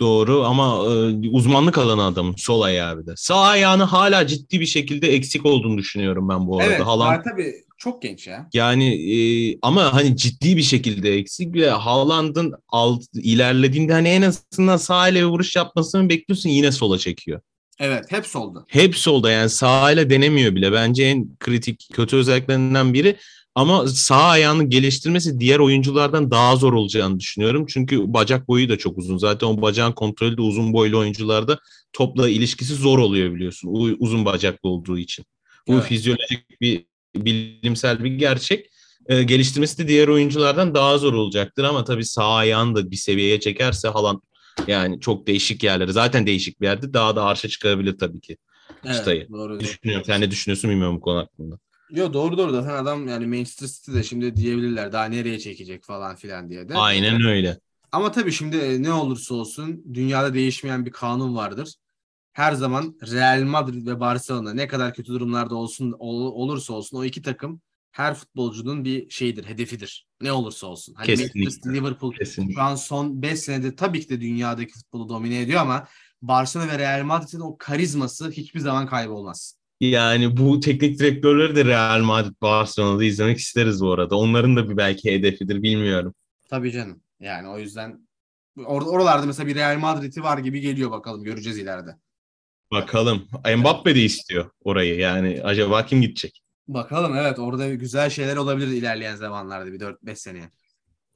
Doğru ama e, uzmanlık alanı adamın sol ayağı bir de. Sağ ayağını hala ciddi bir şekilde eksik olduğunu düşünüyorum ben bu arada. Evet Haaland tabii çok genç ya. Yani e, ama hani ciddi bir şekilde eksik ve Haaland'ın alt, ilerlediğinde hani en azından sağ ile vuruş yapmasını bekliyorsun yine sola çekiyor. Evet hep solda. Hep solda yani sağ ile denemiyor bile. Bence en kritik kötü özelliklerinden biri. Ama sağ ayağını geliştirmesi diğer oyunculardan daha zor olacağını düşünüyorum. Çünkü bacak boyu da çok uzun. Zaten o bacağın kontrolü de uzun boylu oyuncularda topla ilişkisi zor oluyor biliyorsun. Uzun bacaklı olduğu için. Bu Evet. fizyolojik bir bilimsel bir gerçek. Ee, geliştirmesi de diğer oyunculardan daha zor olacaktır ama tabii sağ ayağını da bir seviyeye çekerse Haaland yani çok değişik yerlere zaten değişik bir yerde daha da arşa çıkarabilir tabii ki. Çıtayı. doğru. doğru. Düşünüyorum. Sen ne düşünüyorsun bilmiyorum bu konu hakkında. Yo doğru doğru zaten adam yani Manchester City'de şimdi diyebilirler daha nereye çekecek falan filan diye de. Aynen öyle. Ama tabii şimdi e, ne olursa olsun dünyada değişmeyen bir kanun vardır. Her zaman Real Madrid ve Barcelona ne kadar kötü durumlarda olsun ol- olursa olsun o iki takım her futbolcunun bir şeyidir, hedefidir. Ne olursa olsun. Hani Kesinlikle. Manchester, Liverpool Kesinlikle. şu an son 5 senede tabii ki de dünyadaki futbolu domine ediyor ama Barcelona ve Real Madrid'in o karizması hiçbir zaman kaybolmaz. Yani bu teknik direktörleri de Real Madrid, Barcelona'da izlemek isteriz bu arada. Onların da bir belki hedefidir bilmiyorum. Tabii canım. Yani o yüzden or- oralarda mesela bir Real Madrid'i var gibi geliyor bakalım göreceğiz ileride. Bakalım. Mbappe de istiyor orayı. Yani acaba kim gidecek? Bakalım evet orada güzel şeyler olabilir ilerleyen zamanlarda bir 4-5 seneye.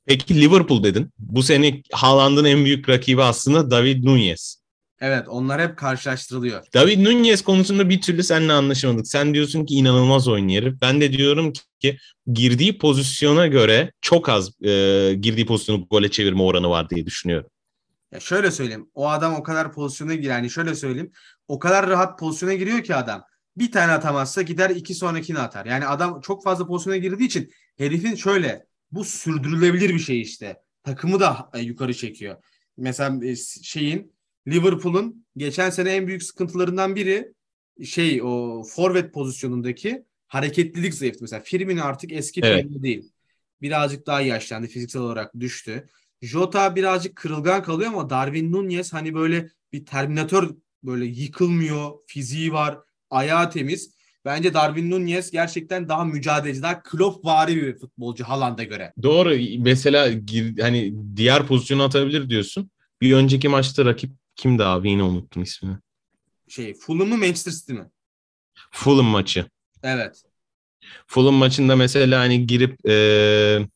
Peki Liverpool dedin. Bu sene Haaland'ın en büyük rakibi aslında David Nunez. Evet onlar hep karşılaştırılıyor. David Nunez konusunda bir türlü seninle anlaşamadık. Sen diyorsun ki inanılmaz oynuyor. Ben de diyorum ki girdiği pozisyona göre çok az e, girdiği pozisyonu gole çevirme oranı var diye düşünüyorum. Ya şöyle söyleyeyim. O adam o kadar pozisyona giriyor. Yani şöyle söyleyeyim. O kadar rahat pozisyona giriyor ki adam. Bir tane atamazsa gider iki sonrakini atar. Yani adam çok fazla pozisyona girdiği için herifin şöyle bu sürdürülebilir bir şey işte. Takımı da e, yukarı çekiyor. Mesela e, şeyin Liverpool'un geçen sene en büyük sıkıntılarından biri şey o forvet pozisyonundaki hareketlilik zayıftı. Mesela Firmino artık eski Evet. Değil. Birazcık daha yaşlandı. Fiziksel olarak düştü. Jota birazcık kırılgan kalıyor ama Darwin Nunez hani böyle bir terminatör böyle yıkılmıyor. Fiziği var. Ayağı temiz. Bence Darwin Nunez gerçekten daha mücadeleci, daha Klopp-vari bir futbolcu Haaland'a göre. Doğru. Mesela gir, hani diğer pozisyonu atabilir diyorsun. Bir önceki maçta rakip kimdi abi? Yine unuttum ismini. Şey, Fulham mı Manchester City mi? Fulham maçı. Evet. Fulham maçında mesela hani girip e,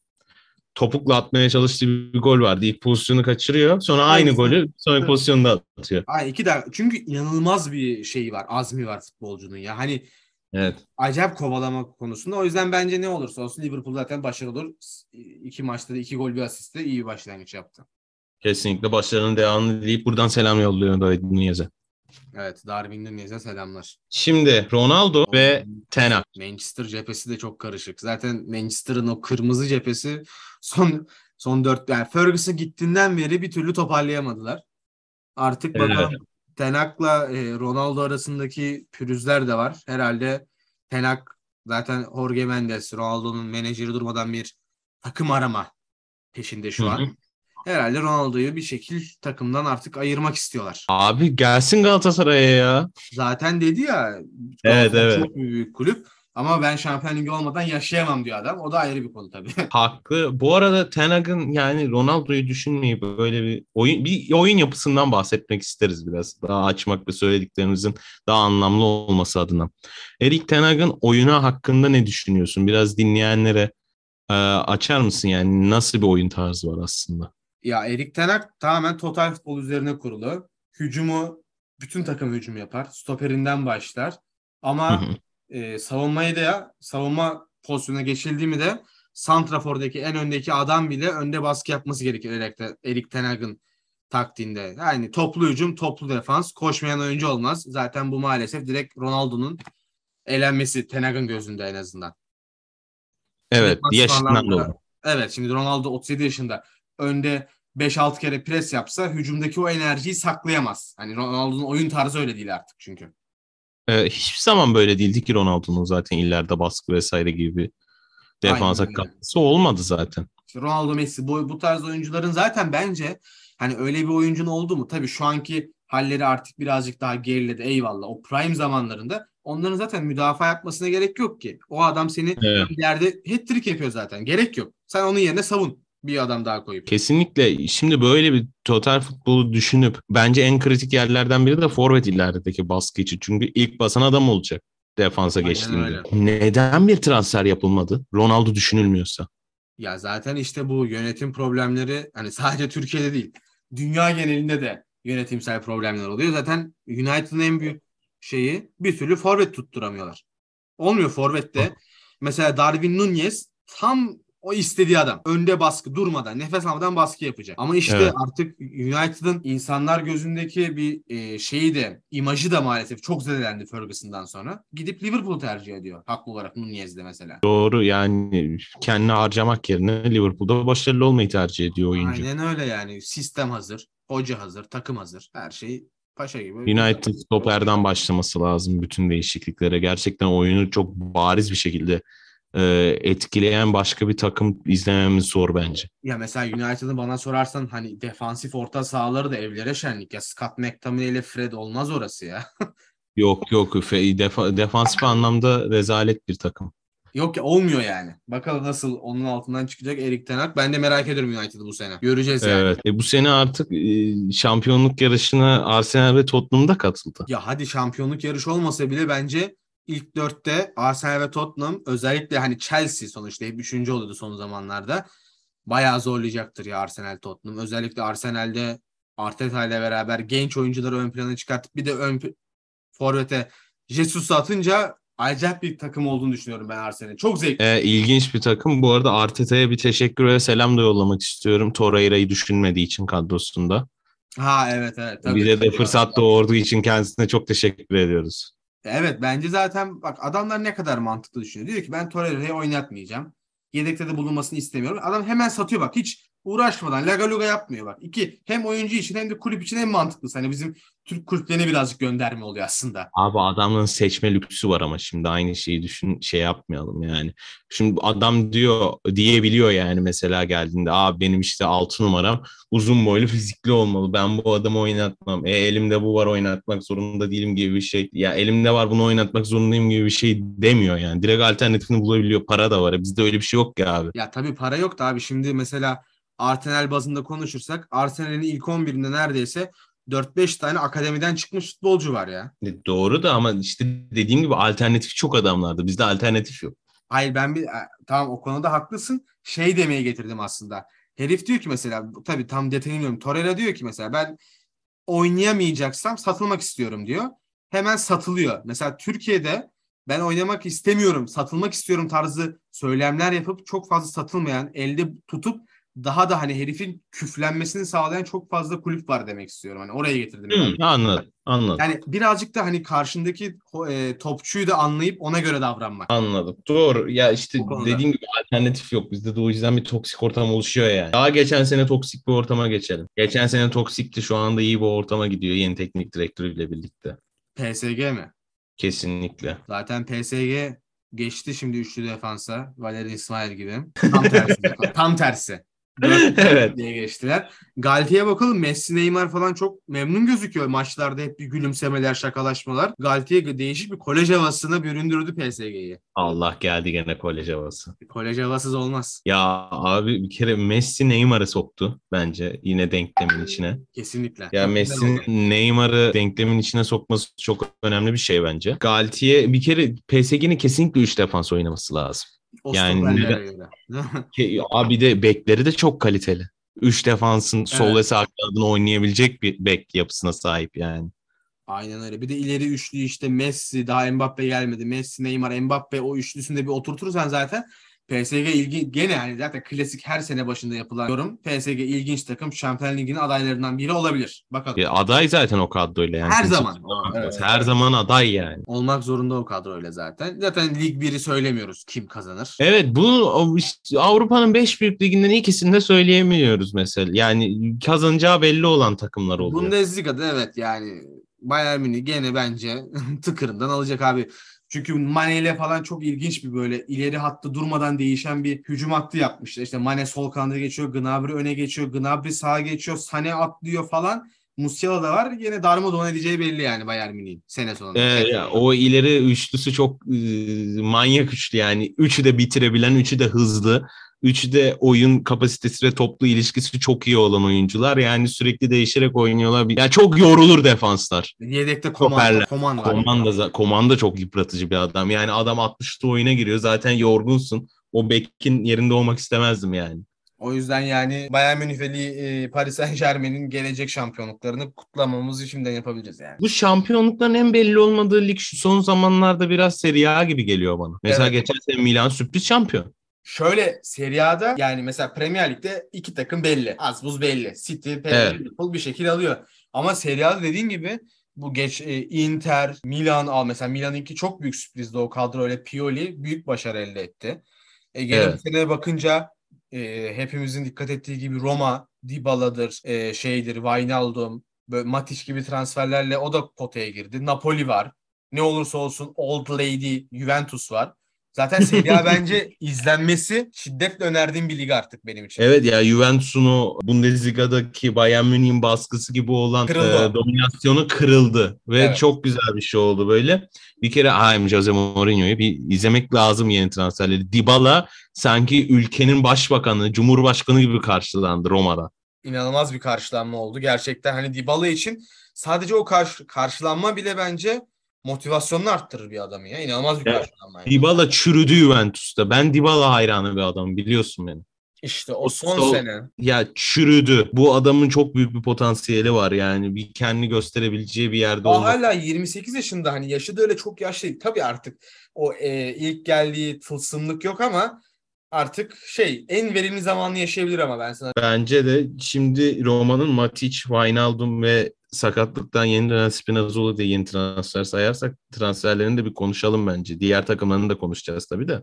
topukla atmaya çalıştığı bir gol vardı. İlk pozisyonu kaçırıyor. Sonra aynı Aynısı. golü sonraki Evet. pozisyonda atıyor. Ay iki de çünkü inanılmaz bir şey var, azmi var futbolcunun ya. Hani Evet. acayip kovalama konusunda. O yüzden bence ne olursa olsun Liverpool zaten başarılı olur. İki maçta da iki gol bir asiste iyi bir başlangıç yaptı. Kesinlikle başlarının devamını dileyip buradan selam yolluyor David Nunez'e. Evet, Darwin Nunez'e selamlar. Şimdi Ronaldo ve Ten Hag. Manchester cephesi de çok karışık. Zaten Manchester'ın o kırmızı cephesi son son dört yani Ferguson gittiğinden beri bir türlü toparlayamadılar. Artık Evet. bakalım Ten Hag'la e, Ronaldo arasındaki pürüzler de var. Herhalde Ten Hag zaten Jorge Mendes, Ronaldo'nun menajeri durmadan bir takım arama peşinde şu Hı hı. an. Herhalde Ronaldo'yu bir şekil takımdan artık ayırmak istiyorlar. Abi gelsin Galatasaray'a ya. Zaten dedi ya Evet, evet. çok büyük kulüp ama ben Şampiyon Ligi olmadan yaşayamam diyor adam. O da ayrı bir konu tabii. Haklı. Bu arada Ten Hag'ın yani Ronaldo'yu düşünmeyip böyle bir oyun bir oyun yapısından bahsetmek isteriz biraz. Daha açmak ve söylediklerimizin daha anlamlı olması adına. Erik Ten Hag'ın oyunu hakkında ne düşünüyorsun? Biraz dinleyenlere e, açar mısın yani nasıl bir oyun tarzı var aslında? Ya Erik Ten Hag tamamen total futbol üzerine kurulu. Hücumu bütün takım hücum yapar. Stoperinden başlar. Ama hı. e, savunmayı da savunma pozisyonuna geçildiği mi de Santrafor'daki en öndeki adam bile önde baskı yapması gerekir Erik, Erik Ten Hag'ın taktiğinde. Yani toplu hücum, toplu defans, koşmayan oyuncu olmaz. Zaten bu maalesef direkt Ronaldo'nun elenmesi Ten Hag'ın gözünde en azından. Evet, Defansif yaşından dolayı. Evet şimdi Ronaldo 37 yaşında önde 5-6 kere pres yapsa hücumdaki o enerjiyi saklayamaz. Hani Ronaldo'nun oyun tarzı öyle değil artık çünkü. Ee, hiçbir zaman böyle değildi ki Ronaldo'nun zaten illerde baskı vesaire gibi defansa katkısı olmadı zaten. İşte Ronaldo, Messi bu, bu tarz oyuncuların zaten bence hani öyle bir oyuncun oldu mu? Tabii şu anki halleri artık birazcık daha geriledi eyvallah. O prime zamanlarında onların zaten müdafaa yapmasına gerek yok ki. O adam seni Evet. ileride hat-trick yapıyor zaten. Gerek yok. Sen onun yerine savun bir adam daha koyup. Kesinlikle şimdi böyle bir total futbolu düşünüp bence en kritik yerlerden biri de forvet ilerideki baskı için. Çünkü ilk basan adam olacak defansa Aynen geçtiğinde. öyle. Neden bir transfer yapılmadı? Ronaldo düşünülmüyorsa. Ya zaten işte bu yönetim problemleri hani sadece Türkiye'de değil, dünya genelinde de yönetimsel problemler oluyor. Zaten United'ın en büyük şeyi bir türlü forvet tutturamıyorlar. Olmuyor forvette. Mesela Darwin Nunez tam o istediği adam. Önde baskı durmadan, nefes almadan baskı yapacak. Ama işte Evet. artık United'ın insanlar gözündeki bir e, şeyi de, imajı da maalesef çok zedelendi Ferguson'dan sonra. Gidip Liverpool'u tercih ediyor. Haklı olarak Nunez'de mesela. Doğru yani kendini harcamak yerine Liverpool'da başarılı olmayı tercih ediyor oyuncu. Aynen öyle yani. Sistem hazır, hoca hazır, takım hazır. Her şey paşa gibi. United stoperden başlaması lazım bütün değişikliklere. Gerçekten oyunu çok bariz bir şekilde e, etkileyen başka bir takım izlememiz zor bence. Ya mesela United'ı bana sorarsan hani defansif orta sahaları da evlere şenlik. Ya Scott McTominay ile Fred olmaz orası ya. Yok yok defa- defansif anlamda rezalet bir takım. Yok ya olmuyor yani. Bakalım nasıl onun altından çıkacak Erik Ten Hag. Ben de merak ediyorum United'ı bu sene. Göreceğiz yani. Evet. E, bu sene artık e, şampiyonluk yarışına Arsenal ve Tottenham'da katıldı. Ya hadi şampiyonluk yarışı olmasa bile bence ilk dörtte Arsenal ve Tottenham özellikle hani Chelsea sonuçta hep üçüncü oluyordu son zamanlarda. Bayağı zorlayacaktır ya Arsenal Tottenham. Özellikle Arsenal'de Arteta ile beraber genç oyuncuları ön plana çıkartıp bir de ön forvete Jesus'u atınca acayip bir takım olduğunu düşünüyorum ben Arsenal'in. Çok zevkli. E, ilginç bir takım. Bu arada Arteta'ya bir teşekkür ve selam da yollamak istiyorum. Torreira'yı düşünmediği için kadrosunda. Ha evet evet. Tabii. Bize de fırsat doğurduğu için kendisine çok teşekkür ediyoruz. Evet bence zaten bak adamlar ne kadar mantıklı düşünüyor. Diyor ki ben Torreira'yı oynatmayacağım. Yedekte de bulunmasını istemiyorum. Adam hemen satıyor bak hiç uğraşmadan laga luga yapmıyor bak. İki hem oyuncu için hem de kulüp için en mantıklısı. Hani bizim Türk kulüplerine birazcık gönderme oluyor aslında. Abi adamların seçme lüksü var ama şimdi aynı şeyi düşün şey yapmayalım yani. Şimdi adam diyor diyebiliyor yani mesela geldiğinde abi benim işte 6 numaram uzun boylu fizikli olmalı. Ben bu adamı oynatmam. E elimde bu var oynatmak zorunda değilim gibi bir şey. Ya elimde var bunu oynatmak zorundayım gibi bir şey demiyor yani. Direkt alternatifini bulabiliyor. Para da var. E, Bizde öyle bir şey yok ki abi. Ya tabii para yok da abi şimdi mesela Arsenal bazında konuşursak Arsenal'in ilk 11'inde neredeyse 4-5 tane akademiden çıkmış futbolcu var ya. E, Doğru da ama işte dediğim gibi alternatif çok adamlardı. Bizde alternatif yok. Hayır ben bir e, tamam o konuda haklısın. Şey demeye getirdim aslında. Herif diyor ki mesela tabii tam detayını bilmiyorum. Torreira diyor ki mesela ben oynayamayacaksam satılmak istiyorum diyor. Hemen satılıyor. Mesela Türkiye'de ben oynamak istemiyorum, satılmak istiyorum tarzı söylemler yapıp çok fazla satılmayan, elde tutup daha da hani herifin küflenmesini sağlayan çok fazla kulüp var demek istiyorum. Hani oraya getirdim. yani. Hı, anladım. Anladım. Yani birazcık da hani karşındaki e, topçuyu da anlayıp ona göre davranmak. Anladım. Doğru. Ya işte dediğim gibi alternatif yok. Bizde de o yüzden bir toksik ortam oluşuyor yani. Daha geçen sene toksik bir ortama geçelim. Geçen sene toksikti. Şu anda iyi bir ortama gidiyor yeni teknik direktörüyle birlikte. PSG mi? Kesinlikle. Zaten PSG geçti şimdi üçlü defansa. Valerian İsmail gibi. Tam tersi. tam tersi. evet. diye geçtiler. Galtier'e bakalım. Messi, Neymar falan çok memnun gözüküyor. Maçlarda hep bir gülümsemeler, şakalaşmalar. Galtier değişik bir kolej havasına büründürdü PSG'yi. Allah geldi gene kolej havası. Kolej havasız olmaz. Ya abi bir kere Messi Neymar'ı soktu bence yine denklemin içine. Kesinlikle. Ya Çok Messi güzel oldu. Neymar'ı denklemin içine sokması çok önemli bir şey bence. Galtier bir kere PSG'nin kesinlikle 3 defans oynaması lazım. Yani neden-. Ki, abi de bekleri de çok kaliteli. 3 defansın sol Evet. ve sağ kanadını oynayabilecek bir bek yapısına sahip yani. Aynen öyle. Bir de ileri üçlü işte Messi daha Mbappe gelmedi. Messi, Neymar, Mbappe o üçlüsünde bir oturtursan zaten PSG ilgi gene yani zaten klasik her sene başında yapılan yorum. PSG ilginç takım Şampiyon Ligi'nin adaylarından biri olabilir. Bakalım. Ya aday zaten o kadroyla yani. Her zaman. bakmasın. Evet. Her zaman aday yani. Olmak zorunda o kadroyla zaten. Zaten Lig 1'i söylemiyoruz kim kazanır. Evet bu o işte Avrupa'nın 5 büyük liginden ikisini de söyleyemiyoruz mesela. Yani kazanacağı belli olan takımlar oluyor. Bundesliga'da evet yani Bayern Münih gene bence tıkırından alacak abi. Çünkü Mane ile falan çok ilginç bir böyle ileri hattı durmadan değişen bir hücum hattı yapmışlar. İşte Mane sol kanada geçiyor, Gnabry öne geçiyor, Gnabry sağa geçiyor, Sane atlıyor falan. Musiala da var. Yine darmadağın edeceği belli yani Bayern Münih'in sene sonunda. Ee, ya, o ileri üçlüsü çok e, manyak üçlü yani. Üçü de bitirebilen, üçü de hızlı. Üçü de oyun kapasitesi ve toplu ilişkisi çok iyi olan oyuncular. Yani sürekli değişerek oynuyorlar. Yani çok yorulur defanslar. Yedekte Koman, Stoperler. Koman var. Komanda, za- komanda çok yıpratıcı bir adam. Yani adam 60'lı oyuna giriyor. Zaten yorgunsun. O bekin yerinde olmak istemezdim yani. O yüzden yani Bayern Münih ve e, Paris Saint Germain'in gelecek şampiyonluklarını kutlamamızı şimdiden yapabiliriz yani. Bu şampiyonlukların en belli olmadığı lig şu son zamanlarda biraz Serie A gibi geliyor bana. Mesela Evet. geçen sene Milan sürpriz şampiyon. Şöyle Serie A'da yani mesela Premier Lig'de iki takım belli. Az buz belli. City, PSG, Evet. Liverpool bir şekilde alıyor. Ama Serie A'da dediğin gibi bu geç e, Inter, Milan al mesela Milan'ınki çok büyük sürprizdi o kadroyla Pioli büyük başarı elde etti. E, Evet. bu sene bakınca e, hepimizin dikkat ettiği gibi Roma, Dybala'dır, e, şeydir, Wijnaldum, böyle Matic gibi transferlerle o da potaya girdi. Napoli var. Ne olursa olsun Old Lady, Juventus var. Zaten Serie A bence izlenmesi şiddetle önerdiğim bir lig artık benim için. Evet ya Juventus'un o Bundesliga'daki Bayern Münih'in baskısı gibi olan Kırıldı. e, dominasyonu kırıldı. Ve Evet. çok güzel bir şey oldu böyle. Bir kere hem Jose Mourinho'yu bir izlemek lazım yeni transferleri. Dybala sanki ülkenin başbakanı, cumhurbaşkanı gibi karşılandı Roma'da. İnanılmaz bir karşılanma oldu. Gerçekten hani Dybala için sadece o karşı, karşılanma bile bence motivasyonunu arttırır bir adamı ya. İnanılmaz bir karşılanma. yani. Dybala çürüdü Juventus'ta. Ben Dybala hayranı bir adamım biliyorsun beni. İşte o O son sol- sene. Ya çürüdü. Bu adamın çok büyük bir potansiyeli var yani. Bir kendini gösterebileceği bir yerde O olmak. hala 28 yaşında hani yaşı da öyle çok yaşlı değil. Tabii artık o e, ilk geldiği tılsımlık yok ama artık şey en verimli zamanını yaşayabilir ama ben sana Bence de şimdi Roma'nın Matic, Wijnaldum ve sakatlıktan yeni dönen Spinazzola diye yeni transfer sayarsak transferlerini de bir konuşalım bence. Diğer takımlarını da konuşacağız tabii de.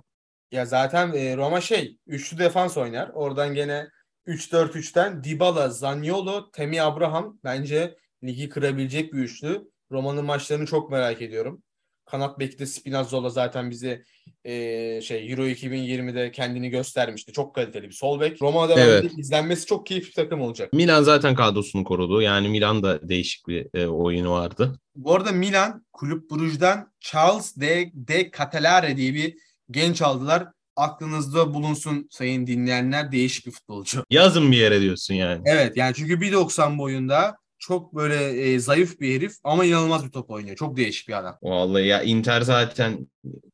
Ya zaten e, Roma şey üçlü defans oynar. Oradan gene 3-4-3'ten Dybala, Zaniolo, Temi Abraham bence ligi kırabilecek bir üçlü. Roma'nın maçlarını çok merak ediyorum. Kanat beki de Spinazzola zaten bize e, şey Euro 2020'de kendini göstermişti. Çok kaliteli bir sol bek. Roma'da Evet. bence izlenmesi çok keyifli bir takım olacak. Milan zaten kadrosunu korudu. Yani Milan da değişik bir e, oyunu vardı. Bu arada Milan Kulüp Brugge'den Charles de, de Catalare diye bir genç aldılar. Aklınızda bulunsun sayın dinleyenler değişik bir futbolcu. Yazın bir yere diyorsun yani. Evet yani çünkü 1.90 boyunda çok böyle e, zayıf bir herif ama inanılmaz bir top oynuyor. Çok değişik bir adam. Vallahi ya Inter zaten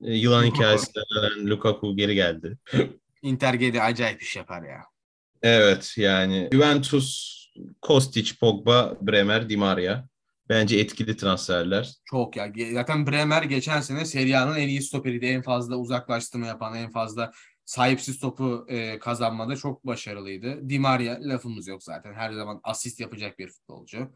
e, yılan hikayesinden Lukaku geri geldi. Inter Gede acayip iş yapar ya. Evet yani Juventus, Kostic, Pogba, Bremer, Di Maria. Bence etkili transferler. Çok ya. Zaten Bremer geçen sene Serie A'nın en iyi stoperiydi. En fazla uzaklaştırma yapan, en fazla sahipsiz topu e, kazanmada çok başarılıydı. Di Maria lafımız yok zaten. Her zaman asist yapacak bir futbolcu.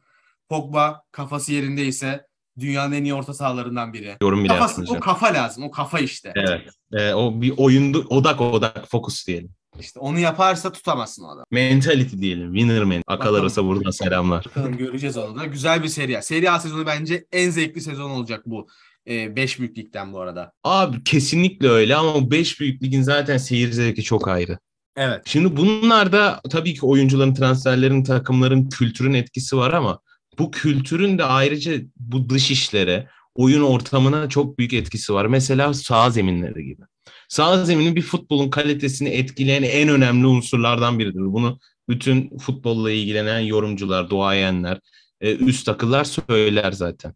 Pogba kafası yerindeyse dünyanın en iyi orta sahalarından biri. Yorum bile Kafası, o kafa lazım. O kafa işte. Evet. E, o bir oyunda odak odak fokus diyelim. İşte onu yaparsa tutamazsın o adam. Mentality diyelim. Winner man. Akal arası buradan selamlar. Bakalım göreceğiz onu da. Güzel bir seri. Seri A sezonu bence en zevkli sezon olacak bu. 5 büyük ligden bu arada. Abi kesinlikle öyle ama 5 büyük ligin zaten seyir zevki çok ayrı. Evet. Şimdi bunlarda tabii ki oyuncuların, transferlerin, takımların, kültürün etkisi var ama bu kültürün de ayrıca bu dış işlere, oyun ortamına çok büyük etkisi var. Mesela sağ zeminleri gibi. Sağ zemini bir futbolun kalitesini etkileyen en önemli unsurlardan biridir. Bunu bütün futbolla ilgilenen yorumcular, duayenler, e, üst akıllar söyler zaten.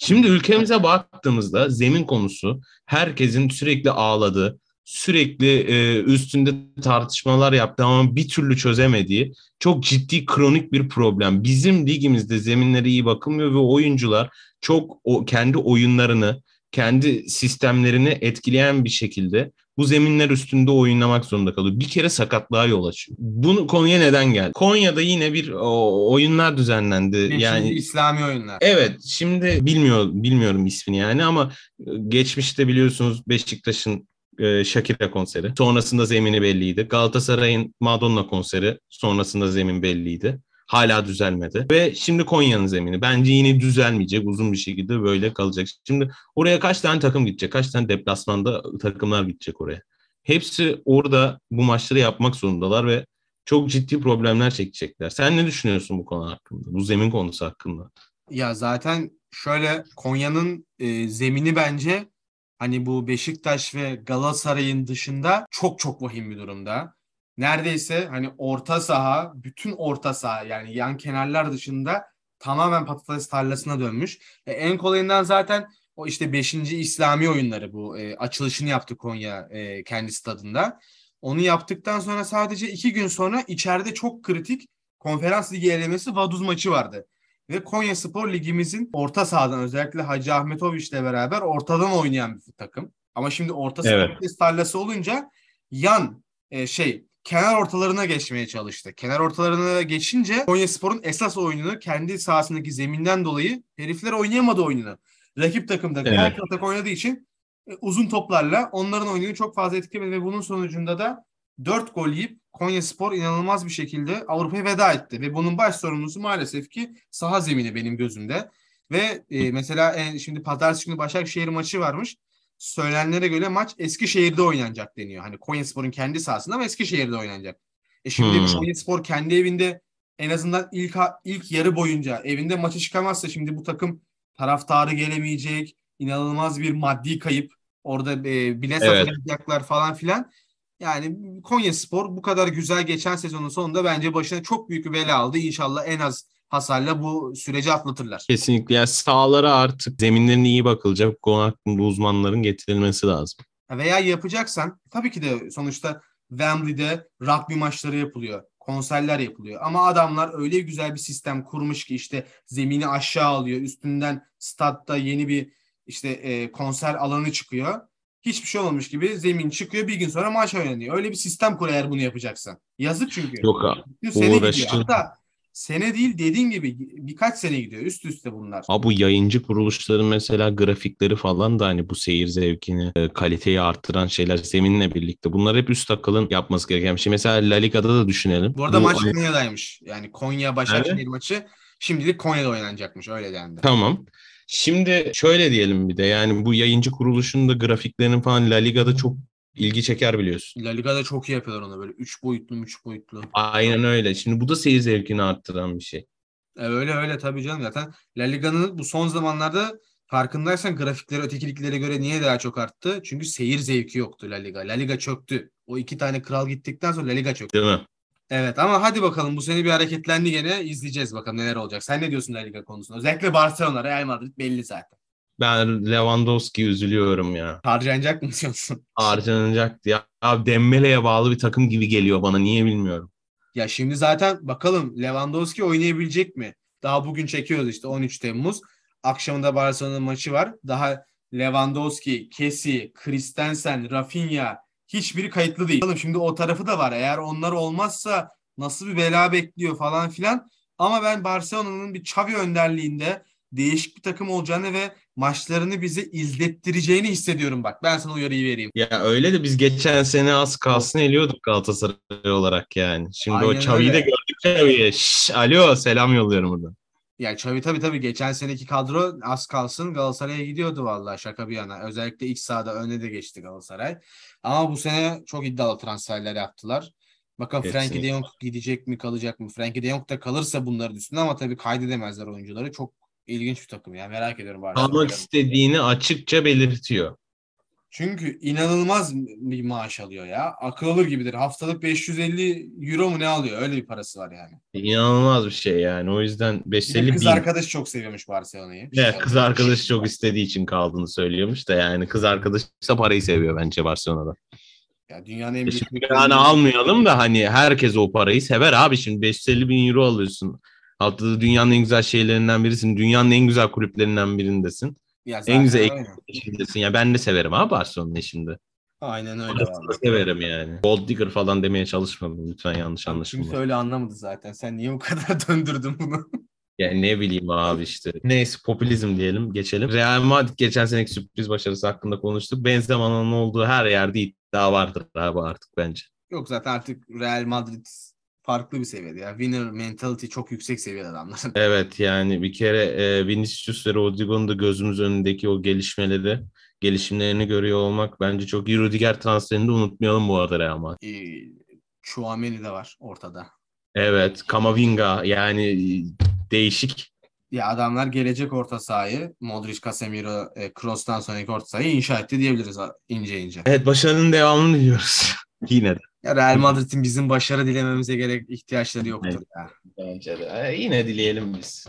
Şimdi ülkemize baktığımızda zemin konusu herkesin sürekli ağladığı, sürekli e, üstünde tartışmalar yaptığı ama bir türlü çözemediği çok ciddi kronik bir problem. Bizim ligimizde zeminleri iyi bakılmıyor ve oyuncular çok o kendi oyunlarını, kendi sistemlerini etkileyen bir şekilde bu zeminler üstünde oynamak zorunda kalıyor. Bir kere sakatlığa yol açıyor. Bunu Konya neden geldi? Konya'da yine bir o, oyunlar düzenlendi. Şimdi yani İslami oyunlar. Evet, şimdi bilmiyor bilmiyorum ismini yani ama geçmişte biliyorsunuz Beşiktaş'ın e, Shakira konseri. Sonrasında zemini belliydi. Galatasaray'ın Madonna konseri. Sonrasında zemin belliydi. Hala düzelmedi. Ve şimdi Konya'nın zemini. Bence yine düzelmeyecek. Uzun bir şekilde böyle kalacak. Şimdi oraya kaç tane takım gidecek? Kaç tane deplasmanda takımlar gidecek oraya? Hepsi orada bu maçları yapmak zorundalar ve çok ciddi problemler çekecekler. Sen ne düşünüyorsun bu konu hakkında? Bu zemin konusu hakkında? Ya zaten şöyle Konya'nın e, zemini bence hani bu Beşiktaş ve Galatasaray'ın dışında çok çok vahim bir durumda. Neredeyse hani orta saha, bütün orta saha yani yan kenarlar dışında tamamen patates tarlasına dönmüş. E, en kolayından zaten o işte 5. İslami oyunları bu e, açılışını yaptı Konya e, kendi stadında. Onu yaptıktan sonra sadece iki gün sonra içeride çok kritik konferans ligi elemesi Vaduz maçı vardı. Ve Konya Spor Ligimizin orta sahadan özellikle Hacı Ahmetoviç ile beraber ortadan oynayan bir takım. Ama şimdi orta saha Evet. tarlası olunca yan e, şey kenar ortalarına geçmeye çalıştı. Kenar ortalarına geçince Konya Spor'un esas oyununu kendi sahasındaki zeminden dolayı herifler oynayamadı oyununu. Rakip takımda Evet. evet. atak oynadığı için e, uzun toplarla onların oyununu çok fazla etkilemedi ve bunun sonucunda da 4 gol yiyip Konya Spor inanılmaz bir şekilde Avrupa'ya veda etti. Ve bunun baş sorumlusu maalesef ki saha zemini benim gözümde. Ve e, mesela e, şimdi pazartesi günü Başakşehir maçı varmış. Söylenenlere göre maç Eskişehir'de oynanacak deniyor. Hani Konya Spor'un kendi sahasında ama Eskişehir'de oynanacak. E şimdi Hmm. Konya Spor kendi evinde en azından ilk ilk yarı boyunca evinde maçı çıkamazsa şimdi bu takım taraftarı gelemeyecek. İnanılmaz bir maddi kayıp. Orada e, bilet Evet. satacaklar falan filan. Yani Konya Spor bu kadar güzel geçen sezonun sonunda bence başına çok büyük bir bela aldı. İnşallah en az hasarla bu süreci atlatırlar. Kesinlikle. Yani sahalara artık zeminlerine iyi bakılacak. Konu hakkında uzmanların getirilmesi lazım. Veya yapacaksan tabii ki de sonuçta Wembley'de rugby maçları yapılıyor. Konserler yapılıyor. Ama adamlar öyle güzel bir sistem kurmuş ki işte zemini aşağı alıyor. Üstünden statta yeni bir işte e, konser alanı çıkıyor. Hiçbir şey olmamış gibi zemin çıkıyor. Bir gün sonra maç oynanıyor. Öyle bir sistem kur eğer bunu yapacaksan. Yazık çünkü. Yok ha. Bir sene gidiyor. Hatta sene değil dediğin gibi birkaç sene gidiyor. Üst üste bunlar. Ama bu yayıncı kuruluşların mesela grafikleri falan da hani bu seyir zevkini, e, kaliteyi arttıran şeyler zeminle birlikte. Bunlar hep üst akılın yapması gereken bir şey. Mesela La Liga'da da düşünelim. Bu arada Bu- maç Konya'daymış. Yani Konya Başakşehir maçı şimdilik Konya'da oynanacakmış. Öyle dendi. Tamam. Şimdi şöyle diyelim bir de yani bu yayıncı kuruluşun da grafiklerinin falan La Liga'da çok ilgi çeker biliyorsun. La Liga'da çok iyi yapıyorlar onu böyle. Üç boyutlu, üç boyutlu. Aynen öyle. Şimdi bu da seyir zevkini arttıran bir şey. E, öyle öyle tabii canım zaten. La Liga'nın bu son zamanlarda farkındaysan grafikleri öteki liglere göre niye daha çok arttı? Çünkü seyir zevki yoktu La Liga. La Liga çöktü. O iki tane kral gittikten sonra La Liga çöktü. Değil mi? Evet ama hadi bakalım bu sene bir hareketlendi gene izleyeceğiz bakalım neler olacak. Sen ne diyorsun La Liga konusunda? Özellikle Barcelona, Real Madrid belli zaten. Ben Lewandowski üzülüyorum ya. Harcanacak mı diyorsun? Harcanacaktı ya. Abi Dembele'ye bağlı bir takım gibi geliyor bana. Niye bilmiyorum. Ya şimdi zaten bakalım Lewandowski oynayabilecek mi? Daha bugün çekiyoruz işte 13 Temmuz. Akşamında Barcelona maçı var. Daha Lewandowski, Kessi, Christensen, Rafinha hiçbiri kayıtlı değil. Bakalım şimdi o tarafı da var. Eğer onlar olmazsa nasıl bir bela bekliyor falan filan. Ama ben Barcelona'nın bir Xavi önderliğinde değişik bir takım olacağını ve maçlarını bize izlettireceğini hissediyorum bak. Ben sana uyarıyı vereyim. Ya öyle de biz geçen sene az kalsın eliyorduk Galatasaray olarak yani. Şimdi o Aynen Xavi'yi de öyle. gördük Xavi'ye. Şşş, alo selam yolluyorum buradan. Ya Xavi tabii tabii geçen seneki kadro az kalsın Galatasaray'a gidiyordu vallahi şaka bir yana. Özellikle ilk sahada öne de geçti Galatasaray. Ama bu sene çok iddialı transferler yaptılar. Bakalım Frankie Kesinlikle. de Jong gidecek mi kalacak mı? Frankie de Jong da kalırsa bunların üstünde ama tabii kaydedemezler oyuncuları. Çok ilginç bir takım ya. Merak ediyorum Barcelona'yı. istediğini açıkça belirtiyor. Çünkü inanılmaz bir maaş alıyor ya. Akıl alır gibidir. Haftalık 550 euro mu ne alıyor? Öyle bir parası var yani. İnanılmaz bir şey yani. O yüzden Beseli kız bin. arkadaşı çok seviyormuş Barcelona'yı. Evet, kız arkadaşı çok istediği için kaldığını söylüyormuş da yani kız arkadaşı ise parayı seviyor bence Barcelona'da. Ya dünyanın en büyük Şimdi yani almayalım da hani herkes o parayı sever abi şimdi 550 bin euro alıyorsun. Haftada dünyanın en güzel şeylerinden birisin. Dünyanın en güzel kulüplerinden birindesin. Ya En güzel işindesin. Ya ben de severim abi Barcelona'yı şimdi. Aynen öyle. Orasını da vallahi. severim yani. Gold digger falan demeye çalışmadım. Lütfen yanlış Kimse anlaşılma. öyle anlamadı zaten. Sen niye bu kadar döndürdün bunu? Yani ne bileyim abi işte. Neyse popülizm diyelim geçelim. Real Madrid geçen seneki sürpriz başarısı hakkında konuştuk. Benzema'nın olduğu her yerde iddia vardır abi artık bence. Yok zaten artık Real Madrid farklı bir seviyede ya. Winner mentality çok yüksek seviyede adamların. Evet yani bir kere e, Vinicius ve Rodrigo'nun da gözümüz önündeki o gelişmeleri, gelişimlerini görüyor olmak bence çok iyi. Rudiger transferini de unutmayalım bu arada Real Madrid. Chouameni de var ortada. Evet, Kamavinga yani e, değişik. Ya adamlar gelecek orta sahayı Modric, Casemiro, e, Kroos'tan sonraki orta sahayı inşa etti diyebiliriz ince ince. Evet başarının devamını diliyoruz. Yine de. Ya Real Madrid'in bizim başarı dilememize gerek ihtiyaçları yoktur ya. Bence de. E, yine dileyelim biz.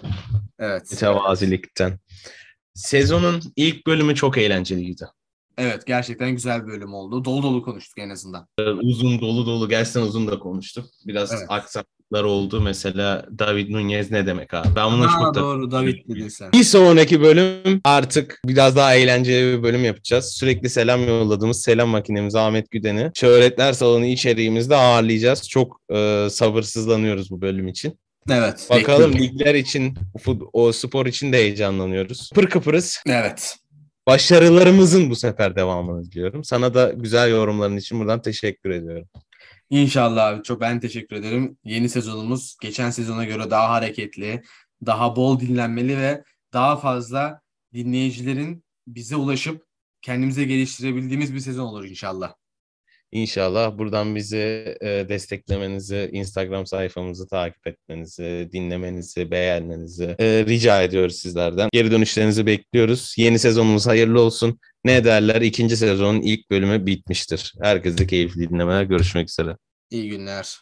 Evet. Mütevazilikten. Sezonun ilk bölümü çok eğlenceliydi. Evet gerçekten güzel bir bölüm oldu. Dolu dolu konuştuk en azından. Uzun dolu dolu gerçekten uzun da konuştuk. Biraz Evet. Aksaklıklar oldu. Mesela David Nunez ne demek abi? Ben buna Aa, çok da... doğru David dedin sen. Bir sonraki bölüm artık biraz daha eğlenceli bir bölüm yapacağız. Sürekli selam yolladığımız selam makinemiz Ahmet Güden'i Şöhretler Salonu içeriğimizde ağırlayacağız. Çok e, sabırsızlanıyoruz bu bölüm için. Evet. Bakalım bekliyorum. ligler için, o spor için de heyecanlanıyoruz. Pır kıpırız. Evet. Başarılarımızın bu sefer devamını diliyorum. Sana da güzel yorumların için buradan teşekkür ediyorum. İnşallah abi. Çok ben teşekkür ederim. Yeni sezonumuz geçen sezona göre daha hareketli, daha bol dinlenmeli ve daha fazla dinleyicilerin bize ulaşıp kendimize geliştirebildiğimiz bir sezon olur inşallah. İnşallah buradan bizi e, desteklemenizi, Instagram sayfamızı takip etmenizi, dinlemenizi, beğenmenizi e, rica ediyoruz sizlerden. Geri dönüşlerinizi bekliyoruz. Yeni sezonumuz hayırlı olsun. Ne derler? İkinci sezonun ilk bölümü bitmiştir. Herkese keyifli dinlemeler. Görüşmek üzere. İyi günler.